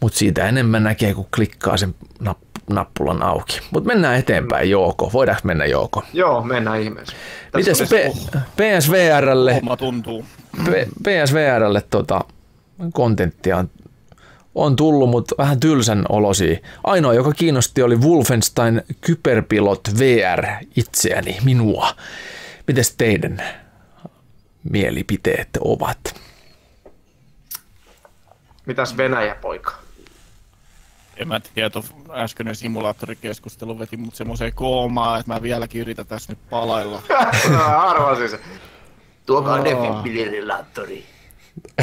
Mutta siitä enemmän näkee, kun klikkaa sen napp- nappulan auki. Mutta mennään eteenpäin, Jouko. Voidaanko mennä, Jouko? Joo, mennään ihmeessä. Mites P- PSVRlle, tuntuu. P- PSVRlle tota, kontenttia on, on tullut, mutta vähän tylsän olosia. Ainoa, joka kiinnosti, oli Wolfenstein Kyberpilot VR itseäni, minua. Mites teidän mielipiteet ovat? Mitäs Venäjä, poika? En mä tiedä, äskeinen simulaattorikeskustelu veti mut semmoiseen koomaan, että mä vieläkin yritän tässä nyt palailla. Arvasin se. Tuokaa Oo.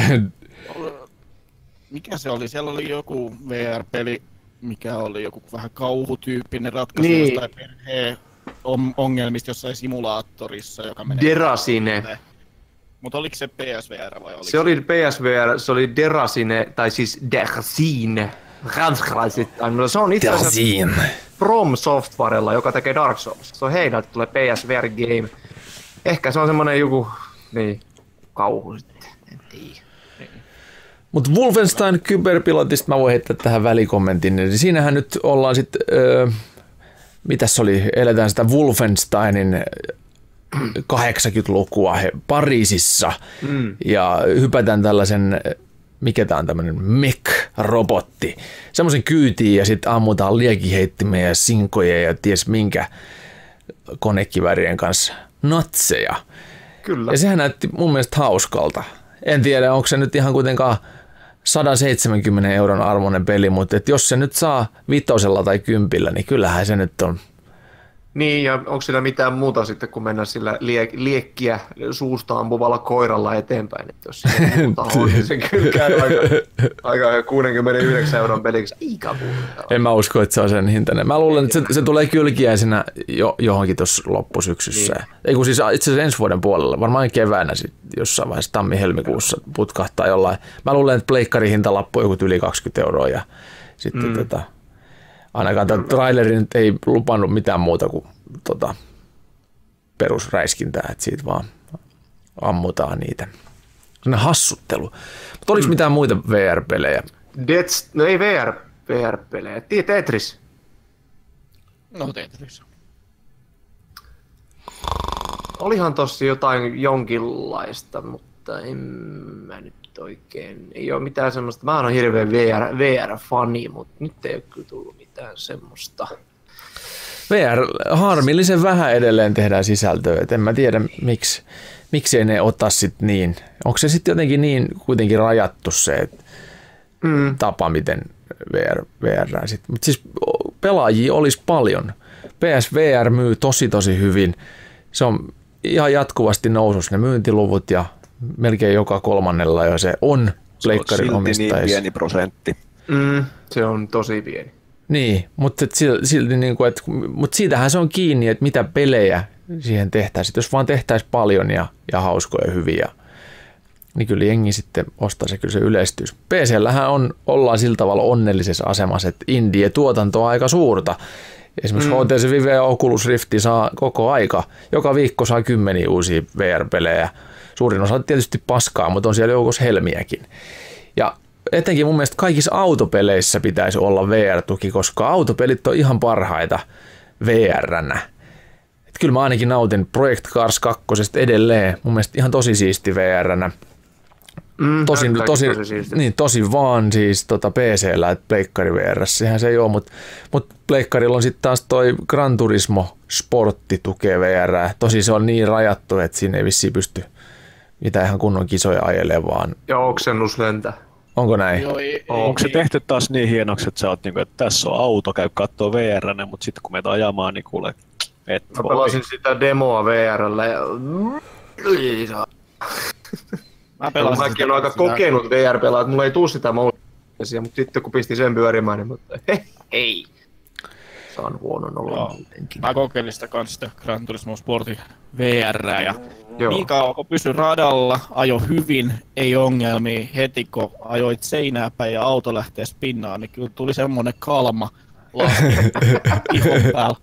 Mikä se oli? Siellä oli joku VR-peli, mikä oli joku vähän kauhutyyppinen ratkaisu Niin. jostain perheen on- ongelmista jossain simulaattorissa, joka menee. Derasine. Mutta oliko se PSVR vai oliko Se oli PSVR, se oli Derasine, tai siis Dersine. Ranskalaiset, no se on itse asiassa From Softwarella, joka tekee Dark Souls. Se on heidän, tulee PSVR Game. Ehkä se on semmoinen joku, niin, kauhu sitten. En tiedä. Mutta Wolfenstein Kyberpilotista mä voin heittää tähän välikommentin. Eli siinähän nyt ollaan sitten, öö, mitäs se oli, eletään sitä Wolfensteinin 80-lukua he, Pariisissa mm. ja hypätään tällaisen, mikä tämä on tämmöinen mech-robotti, semmoisen kyytiin ja sitten ammutaan liekiheittimeen ja sinkoja ja ties minkä konekivärien kanssa natseja. Kyllä. Ja sehän näytti mun mielestä hauskalta. En tiedä, onko se nyt ihan kuitenkaan 170 euron arvoinen peli, mutta et jos se nyt saa vitosella tai kympillä, niin kyllähän se nyt on niin, ja onko sillä mitään muuta sitten, kun mennä sillä lie- liekkiä suusta ampuvalla koiralla eteenpäin, että jos se on, niin se kyllä käy aika, aika 69 euron peliksi. Aika En mä usko, että se on sen hintainen. Mä luulen, että se, se tulee kylkiäisenä jo, johonkin tuossa loppusyksyssä. Niin. Ei kun siis itse asiassa ensi vuoden puolella, varmaan keväänä sit jossain vaiheessa tammi-helmikuussa putkahtaa jollain. Mä luulen, että pleikkari hinta lappu joku yli 20 euroa ja sitten mm. tota, ainakaan tämä traileri nyt ei lupannut mitään muuta kuin tota, perusräiskintää, että siitä vaan ammutaan niitä. Sellainen hassuttelu. Mutta oliko mm. mitään muita VR-pelejä? Deads, no ei VR, VR-pelejä. Tetris. No Tetris. Olihan tossa jotain jonkinlaista, mutta en mä nyt oikein, ei ole mitään semmoista, mä oon hirveän VR, VR-fani, mutta nyt ei ole kyllä tullut mitään semmoista. VR, harmillisen vähän edelleen tehdään sisältöä, et en mä tiedä miksi, miksi ei ne ota sit niin. Onko se sitten jotenkin niin kuitenkin rajattu se et, mm. tapa, miten VR, VR sit. Mutta siis pelaajia olisi paljon. PSVR myy tosi tosi hyvin. Se on ihan jatkuvasti nousus ne myyntiluvut ja melkein joka kolmannella jo se on pleikkarin omistajissa. niin pieni prosentti. Mm, se on tosi pieni. Niin, mutta silti niin kuin, että, mutta siitähän se on kiinni, että mitä pelejä siihen tehtäisiin. Jos vaan tehtäisiin paljon ja, ja hauskoja ja hyviä, niin kyllä jengi sitten ostaa se, kyllä se yleistyisi. PCllähän on, ollaan sillä tavalla onnellisessa asemassa, että indie-tuotanto on aika suurta. Esimerkiksi mm. HTC Vive ja Oculus Rift saa koko aika. Joka viikko saa kymmeniä uusia VR-pelejä. Suurin osa tietysti paskaa, mutta on siellä joukossa helmiäkin. Ja etenkin mun mielestä kaikissa autopeleissä pitäisi olla VR-tuki, koska autopelit on ihan parhaita VR-nä. Et kyllä mä ainakin nautin Project Cars 2 edelleen. Mun mielestä ihan tosi siisti VR-nä. Mm, tosi, tosi, tosi, niin, tosi vaan siis tota PC-llä, että Pleikkari VR, sehän se ei ole, mutta mut Pleikkarilla on sitten taas toi Gran Turismo Sportti tukee VR. Tosi se on niin rajattu, että siinä ei vissiin pysty mitä ihan kunnon kisoja ajelee vaan. Ja oksennus lentää. Onko näin? Joo, ei, Onko se tehty taas niin hienoksi, että sä oot niinku, että tässä on auto, käy kattoo VR, mutta sitten kun meitä ajamaan, niin kuule, et Mä voi. pelasin sitä demoa VRllä ja... Mä pelasin Mäkin olen aika kokenut VR-pelaa, että mulla ei tuu sitä moottoria, mutta sitten kun pisti sen pyörimään, niin mutta hei, Saan huonon olla Mä kokeilin sitä kanssa sitä Gran Turismo Sportin VR ja Joo. Niin kauan kun pysy radalla, ajo hyvin, ei ongelmia. Heti kun ajoit seinää päin ja auto lähtee spinnaan, niin kyllä tuli semmonen kalma ihon päällä.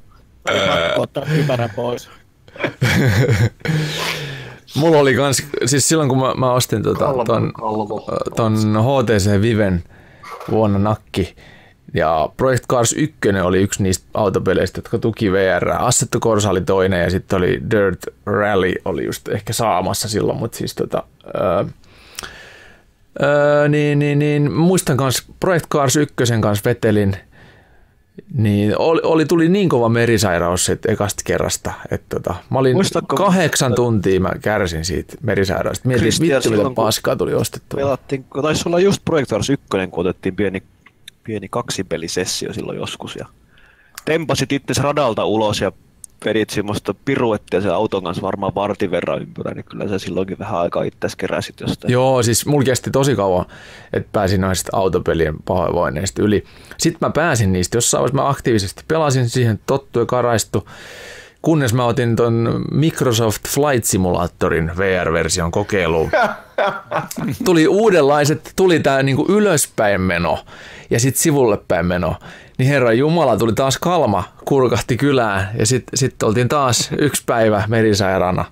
ottaa ympärä pois. Mulla oli kans, siis silloin kun mä, mä ostin tota, ton, ton HTC Viven vuonna nakki, ja Project Cars 1 oli yksi niistä autopeleistä, jotka tuki VR. Assetto Corsa oli toinen ja sitten oli Dirt Rally oli just ehkä saamassa silloin, mutta siis tota, öö, öö, niin, niin, niin, muistan kanssa Project Cars 1 kanssa vetelin, niin oli, oli, tuli niin kova merisairaus että ekasta kerrasta, että tota, mä olin Muistatko, kahdeksan tuntia mä kärsin siitä merisairaudesta. Mietin, vittu mitä paskaa tuli ostettua. Pelattiin, taisi olla just Project Cars 1, kun otettiin pieni pieni kaksipelisessio silloin joskus ja tempasit itse radalta ulos ja vedit semmoista piruettia sen auton kanssa varmaan vartin verran ympyrä, niin kyllä sä silloinkin vähän aikaa itse keräsit jostain. Joo, siis mulla kesti tosi kauan, että pääsin noista autopelien pahoinvoinneista yli. Sitten mä pääsin niistä, jossain vaiheessa mä aktiivisesti pelasin siihen tottu ja karaistu, kunnes mä otin ton Microsoft Flight Simulatorin VR-version kokeiluun. Tuli uudenlaiset, tuli tää niinku ylöspäin meno ja sitten sivulle päin meno. Niin herra Jumala, tuli taas kalma, kurkahti kylään ja sitten sit oltiin taas yksi päivä merisairaana.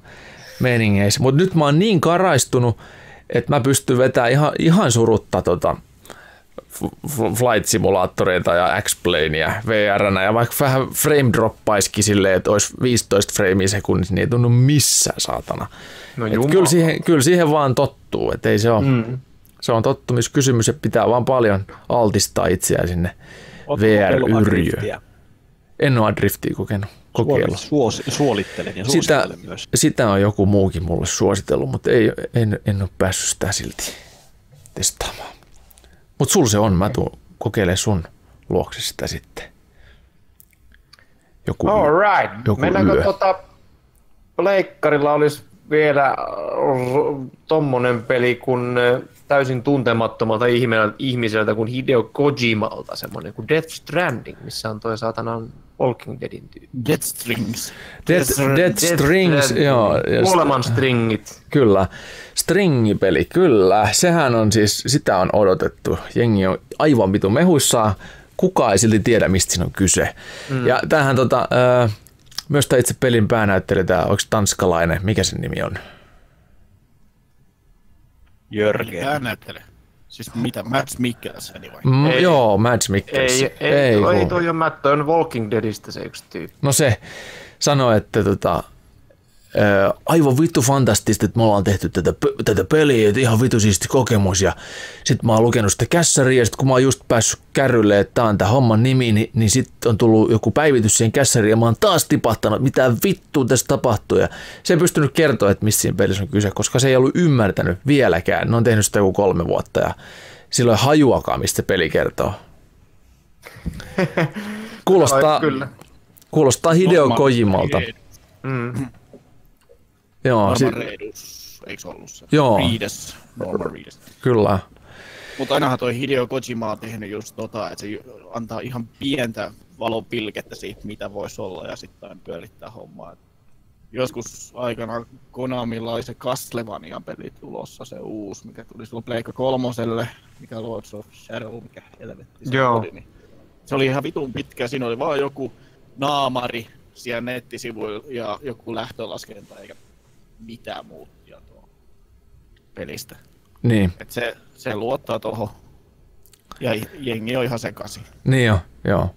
meningeissä. Mutta nyt mä oon niin karaistunut, että mä pystyn vetämään ihan, ihan surutta tota, flight simulaattoreita ja X-Planea VR ja vaikka vähän frame droppaisikin silleen, että olisi 15 framea sekunnissa, niin ei tunnu missään saatana. No kyllä, siihen, kyllä siihen vaan tottuu, että ei se ole. Mm. Se on tottumiskysymys, että pitää vaan paljon altistaa itseään sinne VR-yrjöön. En ole driftiä kokenut kokeilla. Suos, suolittelen ja sitä, myös. Sitä on joku muukin mulle suositellut, mutta ei, en, en ole päässyt sitä silti testaamaan. Mutta sul se on, mä tuun kokeilemaan sun luokse sitä sitten. Joku, All right. Joku Mennäänkö yö. tota, leikkarilla olisi vielä tommonen peli kuin täysin tuntemattomalta ihmiseltä kuin Hideo Kojimalta, semmoinen kuin Death Stranding, missä on toi saatanan Walking Deadin tyyppi. Death Strings. Death, Death, Death Strings, Death, joo. Kuoleman stringit. Kyllä. Stringipeli, kyllä. Sehän on siis, sitä on odotettu. Jengi on aivan vitu mehuissaan. Kukaan ei silti tiedä, mistä siinä on kyse. Mm. Ja tämähän tota, äh, myös tämä itse pelin päänäyttelijä, tämä, onko tanskalainen, mikä sen nimi on? Jörgen. Päänäyttelijä. Siis mitä, Mads Mikkelsen vai? Mm, ei, joo, Mads Mikkelsen. Ei, ei, ei, ei, ei toi on Matt, toi on Walking Deadistä se yksi tyyppi. No se sanoi, että tota, aivan vittu fantastista, että me ollaan tehty tätä, tätä peliä, että ihan vittu siisti kokemus. Ja sitten mä oon lukenut sitä kässäriä, ja sitten kun mä oon just päässyt kärrylle, että tää on tämä homman nimi, niin, niin sitten on tullut joku päivitys siihen kässäriin, ja mä oon taas tipahtanut, mitä vittu tässä tapahtuu. Ja se ei pystynyt kertoa, että missä siinä pelissä on kyse, koska se ei ollut ymmärtänyt vieläkään. Ne on tehnyt sitä joku kolme vuotta, ja silloin hajuakaan, mistä se peli kertoo. Kuulostaa, kuulostaa Hideo Kojimalta. Mm. Joo, Norman si- Reedus, eikö ollut se? Joo. Reedus, Norman Reedus. Kyllä. Mutta ainahan toi Hideo Kojima on tehnyt just tota, että se antaa ihan pientä valopilkettä siitä, mitä voisi olla, ja sitten pyörittää hommaa. Joskus aikana Konamilla oli se Castlevania-peli tulossa, se uusi, mikä tuli silloin Pleikka kolmoselle, mikä Lords of Shadow, mikä helvetti se Joo. oli. Niin se oli ihan vitun pitkä, siinä oli vaan joku naamari siellä nettisivuilla ja joku lähtölaskenta, eikä mitään muuta tietoa pelistä. Niin. Et se, se luottaa tuohon ja jengi on ihan sekasi. Niin jo, joo.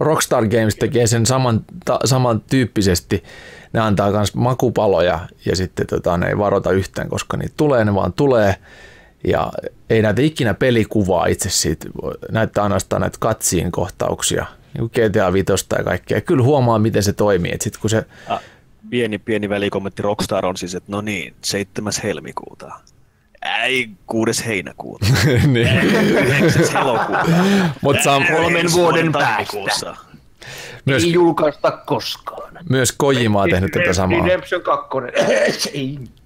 Rockstar Games tekee sen saman, ta, samantyyppisesti. Ne antaa myös makupaloja ja sitten tota, ne ei varota yhtään, koska niitä tulee, ne vaan tulee. Ja ei näitä ikinä pelikuvaa itse siitä, näyttää ainoastaan näitä katsiin kohtauksia, niin GTA 5 ja kaikkea. Kyllä huomaa, miten se toimii. Et sit kun se... Ah, pieni, pieni välikommentti Rockstar on siis, että no niin, 7. helmikuuta. Ei, 6. heinäkuuta. niin. 9. elokuuta. Mutta saa kolmen vuoden päästä. Myös, Ei julkaista koskaan. Myös Kojima on tehnyt tätä samaa. Redemption 2.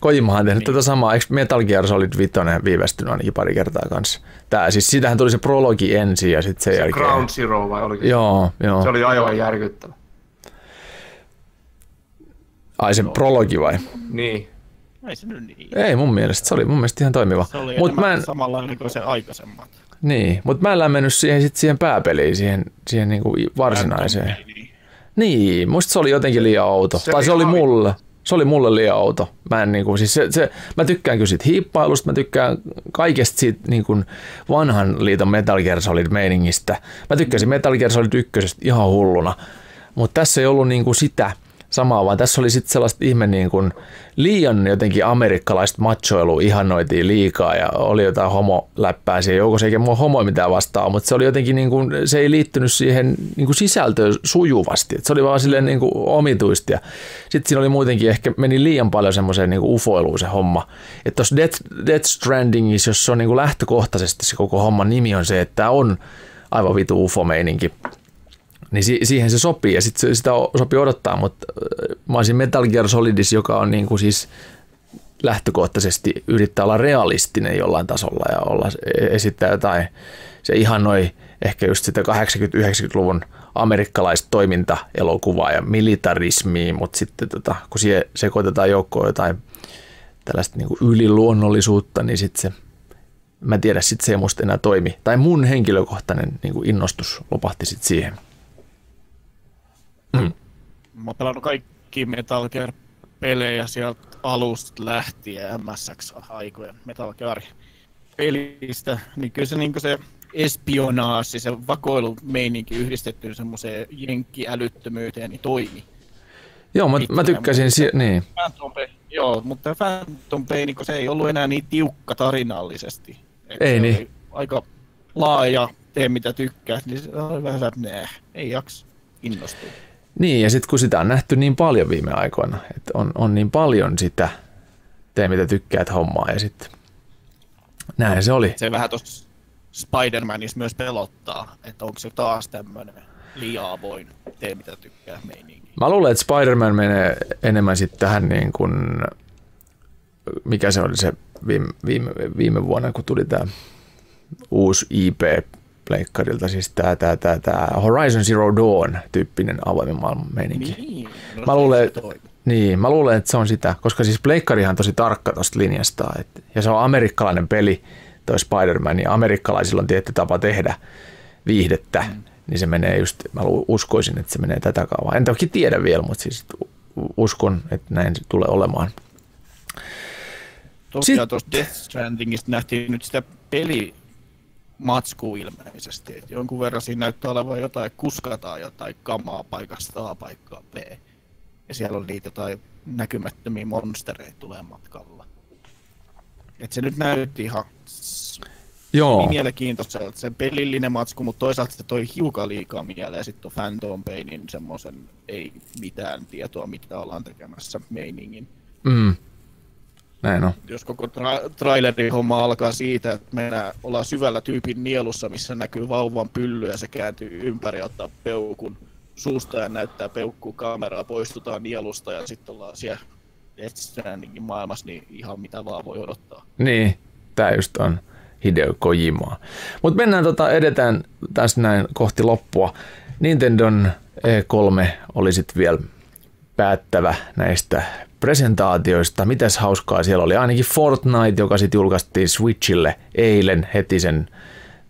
Kojimahan on tehnyt niin. tätä samaa. Eikö Metal Gear Solid 5 viivästynyt ainakin pari kertaa kanssa? Tää, siis sitähän tuli se prologi ensin ja sitten sen se jälkeen... Ground Zero vai oliko Joo, joo. Se oli aivan järkyttävä. Ai se prologi vai? Niin. Ei se nyt niin. Ei mun mielestä, se oli mun mielestä ihan toimiva. Se oli Mut mä en... samanlainen kuin se aikaisemmat. Niin, mutta mä en lämmennyt siihen, sit siihen pääpeliin, siihen, siihen niinku varsinaiseen. Niin. niin, musta se oli jotenkin liian outo. Se tai se oli mulle. Se oli mulle liian outo. Mä, en, niin kuin, siis se, se, mä tykkään kyllä siitä hiippailusta, mä tykkään kaikesta siitä niin kuin vanhan liiton Metal Gear Solid meiningistä. Mä tykkäsin Metal Gear Solid 1 ihan hulluna, mutta tässä ei ollut niin kuin sitä – samaa, vaan tässä oli sitten sellaista ihme niin kuin liian jotenkin amerikkalaista machoilu ihannoitiin liikaa ja oli jotain homoläppää siihen joukossa, eikä mua homo mitään vastaa, mutta se oli jotenkin niin kuin, se ei liittynyt siihen niin kuin sisältöön sujuvasti, että se oli vaan silleen niin kuin omituista ja sitten siinä oli muutenkin ehkä meni liian paljon semmoiseen niin ufoiluun se homma, että tuossa Death, Death Strandingissa, jos se on niin kuin lähtökohtaisesti se koko homman nimi on se, että on aivan vitu ufo-meininki, niin si- siihen se sopii ja sit sitä sopii odottaa, mutta äh, mä olisin Metal Gear Solidis, joka on niin kuin siis lähtökohtaisesti yrittää olla realistinen jollain tasolla ja olla, e-, esittää jotain, se ihannoi ehkä just sitä 80-90-luvun amerikkalaista toimintaelokuvaa ja militarismia, mutta sitten tota, kun siihen sekoitetaan joukkoon jotain tällaista niin kuin yliluonnollisuutta, niin sitten se, mä tiedä, sitten se ei musta enää toimi. Tai mun henkilökohtainen niin kuin innostus lopahti sitten siihen. Mm. Mä oon pelannut kaikki Metal Gear pelejä sieltä alusta lähtien MSX-aikojen Metal Gear pelistä, niin kyllä se, niin se espionaasi, se vakoilumeininki yhdistetty semmoiseen jenkkiälyttömyyteen, niin toimi. Joo, mä, mä tykkäsin, si- niin. Phantom Pain, joo, mutta Phantom Pain, niin se ei ollut enää niin tiukka tarinallisesti. Et ei niin. Aika laaja, tee mitä tykkää, niin se oli vähän että ei jaksa innostua. Niin, ja sitten kun sitä on nähty niin paljon viime aikoina, että on, on niin paljon sitä tee mitä tykkäät hommaa, ja sitten näin se oli. Se vähän tuossa Spider-Manissa myös pelottaa, että onko se taas tämmöinen liian avoin, tee mitä tykkää meininki. Mä luulen, että Spider-Man menee enemmän sitten tähän niin kuin, mikä se oli se viime, viime, viime vuonna, kun tuli tämä uusi IP pleikkarilta, siis tämä, tämä, tämä, tämä Horizon Zero Dawn tyyppinen avoimen maailman meininki. Niin, no mä, luulen, niin, mä luulen, että se on sitä, koska siis pleikkarihan on tosi tarkka tuosta linjasta, et, ja se on amerikkalainen peli, toi Spider-Man, ja amerikkalaisilla on tietty tapa tehdä viihdettä, mm. niin se menee just, mä uskoisin, että se menee tätä kaavaa. En toki tiedä vielä, mutta siis uskon, että näin se tulee olemaan. Tosiaan tuosta Death Strandingista nähtiin nyt sitä peli matsku ilmeisesti. Et jonkun verran siinä näyttää olevan jotain, kuskataan jotain kamaa paikasta A paikkaa B. Ja siellä on niitä jotain näkymättömiä monstereita tulee matkalla. Et se nyt näytti ihan Joo. Niin mielenkiintoiselta se pelillinen matsku, mutta toisaalta se toi hiukan liikaa mieleen sitten on Phantom Painin semmoisen ei mitään tietoa, mitä ollaan tekemässä meiningin. Mm. Näin on. Jos koko tra- trailerin homma alkaa siitä, että mennään, ollaan syvällä tyypin nielussa, missä näkyy vauvan pylly ja se kääntyy ympäri ja ottaa peukun suusta ja näyttää peukkuu kameraa, poistutaan nielusta ja sitten ollaan siellä Death maailmassa, niin ihan mitä vaan voi odottaa. Niin, tää just on Hideo Kojimaa. Mutta mennään tota, edetään tässä näin kohti loppua. Nintendon E3 oli sitten vielä päättävä näistä presentaatioista. Mitäs hauskaa siellä oli? Ainakin Fortnite, joka sitten julkaistiin Switchille eilen heti sen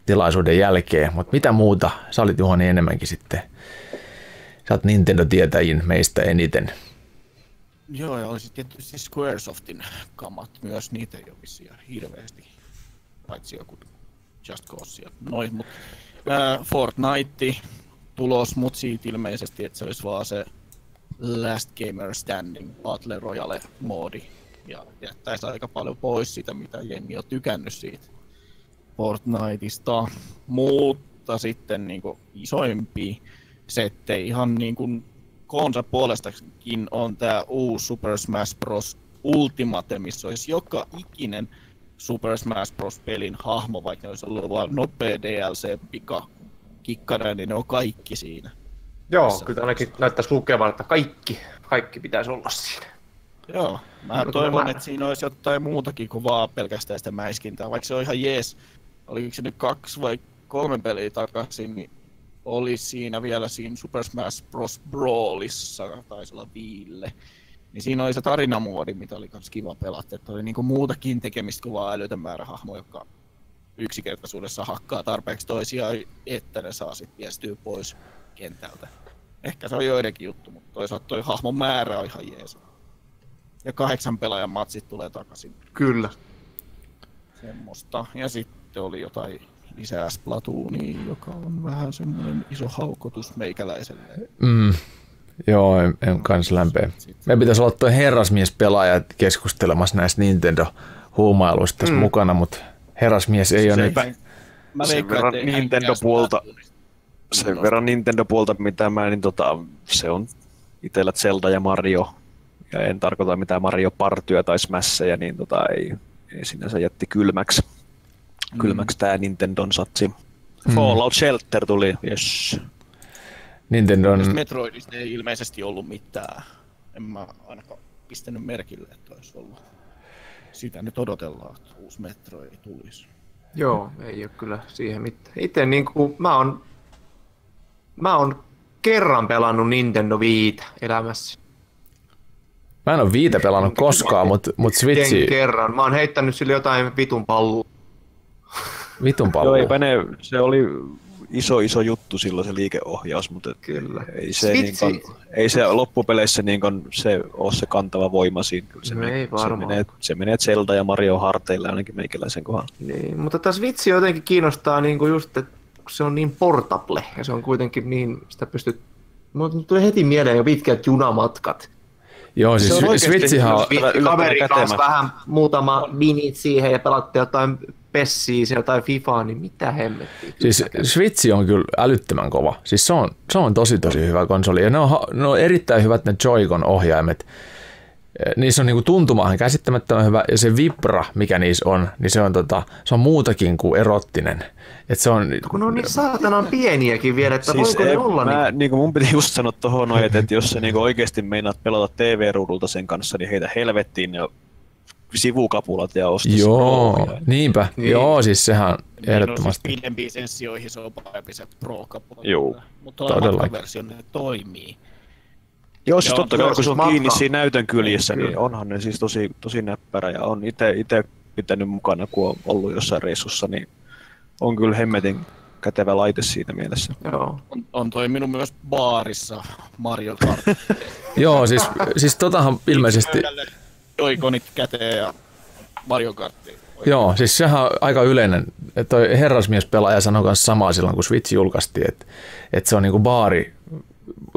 tilaisuuden jälkeen. Mutta mitä muuta? Sä olit Juhani enemmänkin sitten. Sä oot Nintendo-tietäjin meistä eniten. Joo, ja olisi tietysti Squaresoftin kamat myös, niitä ei ole hirveästi, paitsi joku Just Cause ja noin, mutta äh, Fortnite tulos, mutta siitä ilmeisesti, että se olisi vaan se Last Gamer Standing Battle Royale moodi ja jättäisi aika paljon pois sitä, mitä jengi on tykännyt siitä Fortniteista, mutta sitten niin kuin isoimpi settei ihan niin kuin koonsa puolestakin on tämä uusi Super Smash Bros. Ultimate, missä olisi joka ikinen Super Smash Bros. pelin hahmo, vaikka ne olisi ollut vain nopea DLC, pika, kikkara, niin ne on kaikki siinä. Joo, Tässä kyllä ainakin näyttäisi lukevan, että kaikki, kaikki pitäisi olla siinä. Joo, mä no, toivon, mä... että siinä olisi jotain muutakin kuin vaan pelkästään sitä mäiskintää, vaikka se on ihan jees. Oliko se nyt kaksi vai kolme peliä takaisin, niin oli siinä vielä siinä Super Smash Bros. Brawlissa, taisi olla viille. Niin siinä oli se tarinamuodi, mitä oli myös kiva pelata, että oli niinku muutakin tekemistä kuin vaan älytön määrä hahmo, joka yksinkertaisuudessa hakkaa tarpeeksi toisiaan, että ne saa sitten viestyä pois kentältä. Ehkä se on joidenkin juttu, mutta toisaalta toi hahmon määrä on ihan jees. Ja kahdeksan pelaajan matsit tulee takaisin. Kyllä. Semmoista. Ja sitten oli jotain lisää Splatoonia, joka on vähän semmoinen iso haukotus meikäläiselle. Mm. Joo, en, en kans lämpeä. Meidän pitäisi olla tuo herrasmies-pelaaja keskustelemassa näistä Nintendo-huumailuista tässä mm. mukana, mutta herrasmies ei se ole nyt... Mä sen verran Nintendo-puolta, sen verran Nintendo-puolta, mitä mä, niin tota, se on itsellä Zelda ja Mario, ja en tarkoita mitään Mario Partyä tai Smashia, niin tota, ei, ei sinänsä jätti kylmäksi. Mm. Kylmäksi tää Nintendon satsi. Mm. Fallout Shelter tuli, yes. Nintendon... Metroidista ei ilmeisesti ollut mitään. En mä ainakaan pistänyt merkille, että olisi ollut. Sitä nyt odotellaan, että uusi Metroid tulisi. Joo, ei ole kyllä siihen mitään. Itse niin kuin, mä oon, mä oon kerran pelannut Nintendo Viita elämässä. Mä en ole Viita pelannut koskaan, mutta mut Switchi... kerran. Mä oon heittänyt sille jotain vitun pallua. Vitun pallo. Joo, eipä ne, se oli iso, iso juttu silloin se liikeohjaus, mutta Kyllä. ei se, niin kuin, ei se loppupeleissä niin kuin, se ole se kantava voima siinä. Kyllä se, No menee, ei se, varmaan. menee, se menee Zelda ja Mario harteille ainakin meikäläisen kohdalla. Niin, mutta tässä vitsi jotenkin kiinnostaa niinku just, että kun se on niin portable ja se on kuitenkin niin, sitä pystyt... Mulle tuli heti mieleen jo pitkät junamatkat. Joo, siis Se on Switchihan on, yllättävän- Vitti kaverin kanssa kätevä. vähän muutama minit siihen ja pelatte jotain Pessiä siellä tai Fifaa, niin mitä hemmettiä. siis Switch on kyllä älyttömän kova. Siis se on, se on tosi tosi hyvä konsoli. Ja ne on, ne on erittäin hyvät ne Joy-Con ohjaimet. Eh, Niissä on niinku tuntumahan käsittämättömän hyvä ja se vibra, mikä niissä on, niin se on, tota, se on muutakin kuin erottinen. Et se on, Kun on niin saatanan pieniäkin vielä, että siis voiko ei, ne olla mä, niin... niin kuin mun piti just sanoa tuohon noin, että, että jos sä niin kuin oikeasti meinaat pelata TV-ruudulta sen kanssa, niin heitä helvettiin ja sivukapulat ja osta se joo, Pro-ohjaaja. niinpä. Niin. Joo, siis sehän Niin, no, ehdottomasti. siis pidempiin sessioihin se on parempi se pro kapula. Juu, Mutta matkaversio ne toimii. Joo, siis Joo, totta kai kun se siis on matka. kiinni siinä näytön kyljessä, Kyllä. niin onhan ne siis tosi, tosi näppärä ja on itse ite pitänyt mukana, kun on ollut jossain reissussa, niin on kyllä hemmetin kätevä laite siinä mielessä. Joo. On, on toiminut myös baarissa Mario Kart. Joo, siis, siis totahan ilmeisesti, Joikonit käteen ja Mario Karttiin. joo, siis sehän on aika yleinen. että Toi herrasmiespelaaja sanoi myös samaa silloin, kun Switch julkaistiin, että, että se on niinku baari,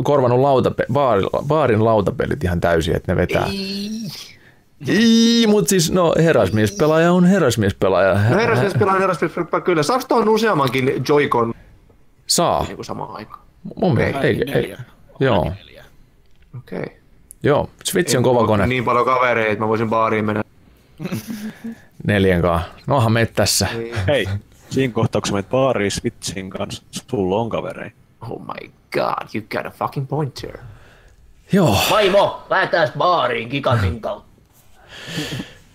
korvanut lautape, baari, baarin lautapelit ihan täysin, että ne vetää. Ei, mutta siis no herrasmiespelaaja on herrasmiespelaaja. No herrasmies pelaa herrasmies pelaa kyllä. Saako tuohon useammankin Joy-Con Saa. niin kuin samaan aikaan? Mun mielestä, ei, ei, Neljä. joo. Okei. Okay. joo. Switch on kova kone Niin paljon kavereita, että mä voisin baariin mennä. neljän kanssa. Nohan me tässä. Hei, siinä kohtaa kun sä menet baariin Switchin kanssa, sulla on kavereita. Oh my god, you got a fucking pointer. Joo, Vaimo, lähdetään baariin gigantin kautta.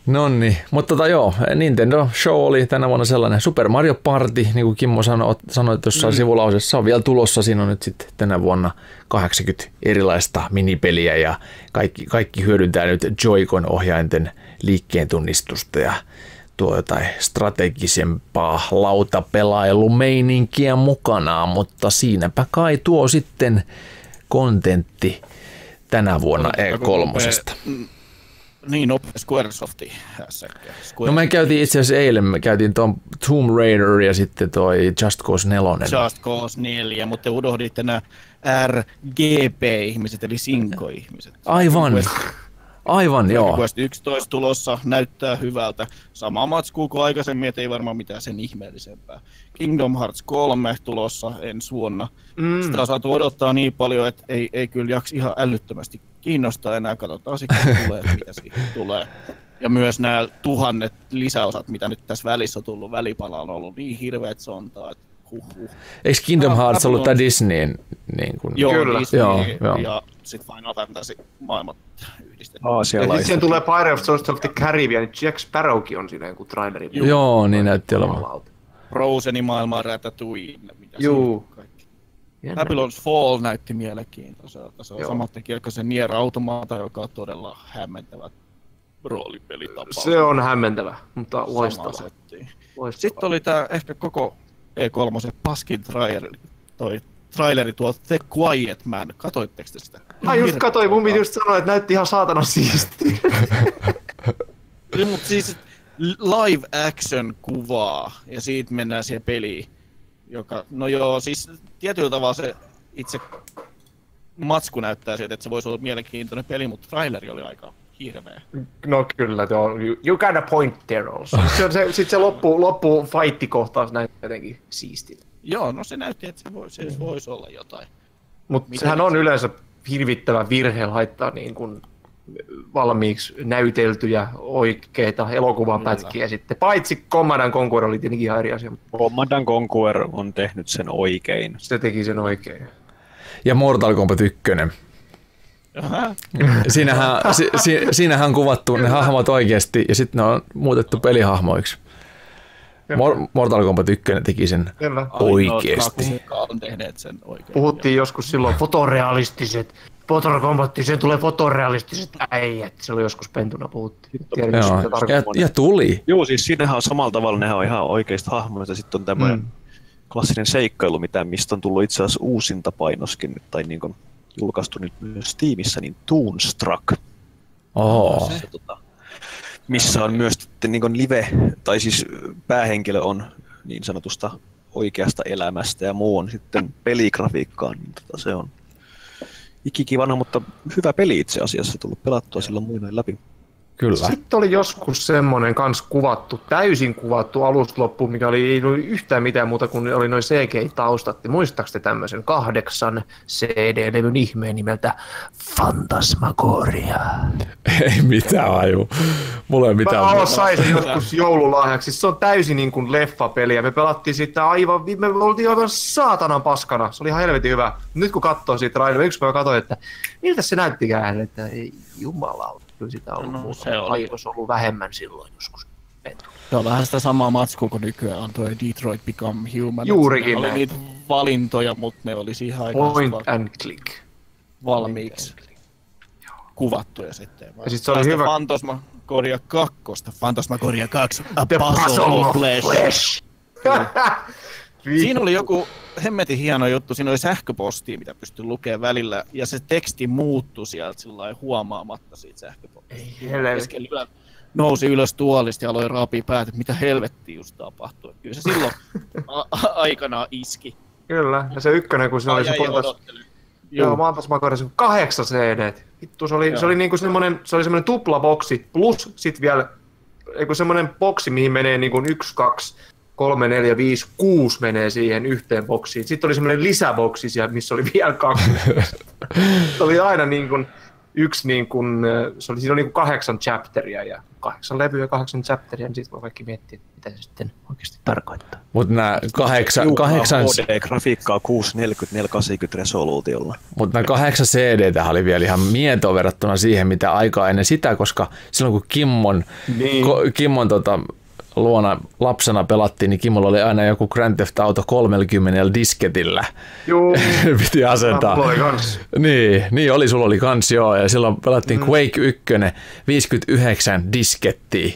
Nonni. Mutta tota joo, Nintendo Show oli tänä vuonna sellainen Super Mario Party, niin kuin Kimmo sanoi, sanoi tuossa mm. sivulausessa, se on vielä tulossa. Siinä on nyt sitten tänä vuonna 80 erilaista minipeliä ja kaikki, kaikki hyödyntää nyt Joy-Con ohjainten liikkeen tunnistusta ja tuo jotain strategisempaa lautapelailumeininkiä mukanaan, mutta siinäpä kai tuo sitten kontentti tänä vuonna E3. Niin nopea Squaresoftin hässäkkä. No me käytiin itse asiassa eilen, me käytiin tuon Tomb Raider ja sitten toi Just Cause 4. Just Cause 4, mutta te unohditte nämä RGP-ihmiset, eli Sinko-ihmiset. Aivan, Quest- aivan joo. Quest 11 tulossa näyttää hyvältä. Sama matskuu kuin aikaisemmin, et ei varmaan mitään sen ihmeellisempää. Kingdom Hearts 3 tulossa ensi vuonna. Mm. Sitä on saatu odottaa niin paljon, että ei, ei kyllä jaksi ihan älyttömästi kiinnostaa enää. Katsotaan sitten, mitä tulee, mitä siitä tulee. Ja myös nämä tuhannet lisäosat, mitä nyt tässä välissä on tullut, välipala on ollut niin hirveät sontaa, että huh, huh. Eikö Kingdom Ah, Hearts ollut tämä on- Disneyin? Niin kuin, Joo, Kyllä. Disney Joo, joo. ja sitten Final Fantasy maailmat yhdistetty. Ja Aasialaista. sitten siihen tulee Pirates of the Caribbean, niin Jack Sparrowkin on siinä joku traileri. joo, niin näytti olevan. Frozenin maailmaa Ratatouille. Kaikki. Jännä. Babylon's Fall näytti mielenkiintoiselta. Se on Joo. samat tekijät kuin se Nier Automata, joka on todella hämmentävä roolipelitapaus. Se on hämmentävä, mutta loistava. loistava. Sitten oli tämä ehkä koko E3 paskin traileri, toi traileri tuo The Quiet Man. Katoitteko te sitä? Mä just katsoin, mun piti just sanoa, että näytti ihan saatana siistiä. Mutta siis live action kuvaa ja siitä mennään siihen peliin. Joka, no joo, siis tietyllä tavalla se itse matsku näyttää siltä, että se voisi olla mielenkiintoinen peli, mutta traileri oli aika hirveä. No kyllä, joo. You, you got a point there also. Se, se, Sitten se loppu, loppu fight-kohtaus näyttää jotenkin siistiltä. Joo, no se näytti, että se voisi, se voisi olla jotain. Mutta sehän se- on yleensä hirvittävä virhe laittaa niin kuin valmiiksi näyteltyjä oikeita elokuvan Kyllä. pätkiä sitten. Paitsi Command Conquer oli tietenkin ihan eri asia, mutta Command Conquer on tehnyt sen oikein. se teki sen oikein. Ja Mortal Kombat 1. Siinähän, si, si, siinähän on kuvattu ne hahmot oikeasti ja sitten ne on muutettu pelihahmoiksi. Mor, Mortal Kombat 1 teki sen Kyllä. oikeasti. Kaksi, on tehneet sen oikein. Puhuttiin joskus silloin fotorealistiset, Mortal Kombat, sen tulee fotorealistiset äijät. Silloin joskus pentuna puhuttiin. Tiedän, Joo. Ja, ja tuli. Joo, siis siinähän on samalla tavalla, nehän on ihan oikeista hahmoista, sitten on tämmöinen Mm. klassinen seikkailu, mitä, mistä on tullut itse asiassa uusinta painoskin nyt, tai niin kuin julkaistu nyt myös Steamissa, niin Toonstruck. Oho. Se, tota, missä on myös sitten niin live, tai siis päähenkilö on niin sanotusta oikeasta elämästä ja muu on sitten peligrafiikkaa, niin tota se on ikikivana, mutta hyvä peli itse asiassa tullut pelattua silloin muinoin läpi. Kyllä. Sitten oli joskus semmoinen kans kuvattu, täysin kuvattu alusloppu, mikä oli, ei ollut yhtään mitään muuta kuin oli noin CG-taustat. Muistaaks te tämmöisen kahdeksan CD-levyn ihmeen nimeltä Fantasmagoria? Ei mitään aju. Mulla ei mitään. Mä muuta. sain sen joskus joululahjaksi. Se on täysin niin kuin leffapeli ja me pelattiin sitä aivan, me oltiin aivan saatanan paskana. Se oli ihan helvetin hyvä. Nyt kun katsoo siitä Raino, yksi päivä katsoin, että miltä se näyttikään, että ei jumalauta kyllä sitä ollut no, se oli. ollut vähemmän silloin joskus. Se on vähän sitä samaa matskua kuin nykyään on tuo Detroit Become Human. Juurikin ne oli niitä valintoja, mutta ne oli siihen aikaan Point and click. valmiiksi kuvattuja sitten. Ja sit se oli hyvä. Fantasma Koria 2. Fantasma Koria 2. A The Puzzle of Flesh. flesh. Siinä oli joku hemmetin hieno juttu. Siinä oli sähköposti, mitä pystyi lukemaan välillä, ja se teksti muuttui sieltä sillä huomaamatta siitä sähköpostista. Ei nousi ylös tuolista ja aloi raapia päät, että mitä helvettiä just tapahtui. Kyllä se silloin a- aikanaan iski. Kyllä, ja se ykkönen, kun se oli se poltas... Joo, mä antais makarisen kahdeksan CD. Vittu, se oli, se oli niinku semmonen, se oli semmonen tuplaboksi, plus sit vielä eiku semmonen boksi, mihin menee niinku yksi, kaksi, kolme, neljä, viisi, kuusi menee siihen yhteen boksiin. Sitten oli semmoinen lisäboksi siellä, missä oli vielä kaksi. se oli aina niin kuin yksi, niin kuin, se oli, siinä oli niin kuin kahdeksan chapteria ja kahdeksan levyä ja kahdeksan chapteria, niin sitten voi kaikki miettiä, mitä se sitten oikeasti tarkoittaa. Mutta nämä kahdeksan... kahdeksan... HD-grafiikkaa 640 480 resoluutiolla. Mutta nämä kahdeksan CD oli vielä ihan mietoa verrattuna siihen, mitä aikaa ennen sitä, koska silloin kun Kimmon, niin. ko, Kimmon tota, luona lapsena pelattiin, niin Kimolla oli aina joku Grand Theft Auto 30 disketillä. Joo. Piti asentaa. Oli kans. Niin, niin oli, sulla oli kans joo, ja silloin pelattiin mm. Quake 1, 59 diskettiä.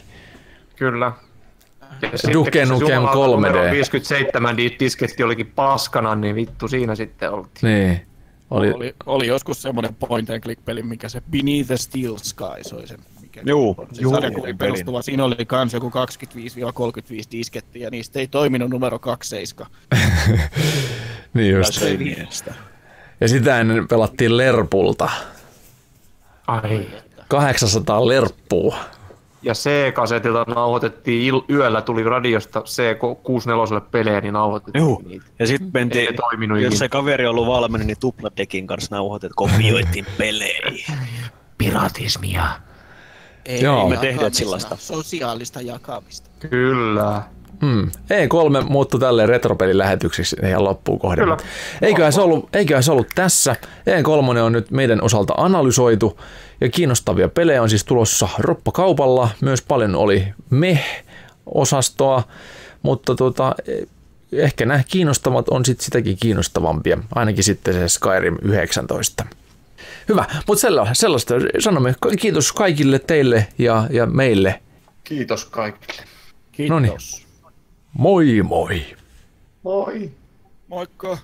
Kyllä. Duke Nukem 3D. 57 disketti olikin paskana, niin vittu siinä sitten oltiin. Niin. Oli, oli, oli joskus semmoinen point and click peli, mikä se Beneath the Steel Sky oli se mikä Juu, se juu, perustuva. Siinä oli kans joku 25-35 diskettiä, ja niistä ei toiminut numero 27. niin just. Ja sitä ennen pelattiin Lerpulta. Ai. 800 Lerppua. Ja C-kasetilta nauhoitettiin il- yöllä, tuli radiosta C64 pelejä, niin nauhoitettiin Juh. niitä. Ja sitten mentiin, jos ikin. se kaveri on ollut valmiina, niin tupladekin kanssa nauhoitettiin, kopioitiin pelejä. Piratismia. Ei, Joo. me tehdään sellaista. Sosiaalista jakamista. Kyllä. Hmm. E3 muuttui tälleen retropelin lähetyksiksi ihan loppuun kohden. Kyllä. Eiköhän se, ollut, eiköhän se ollut tässä. E3 on nyt meidän osalta analysoitu ja kiinnostavia pelejä on siis tulossa roppakaupalla. Myös paljon oli meh-osastoa, mutta tota, ehkä nämä kiinnostavat on sitten sitäkin kiinnostavampia, ainakin sitten se Skyrim 19. Hyvä, mutta sellaista sanomme kiitos kaikille teille ja, ja meille. Kiitos kaikille. Kiitos. Noniin. Moi moi. Moi. Moikka.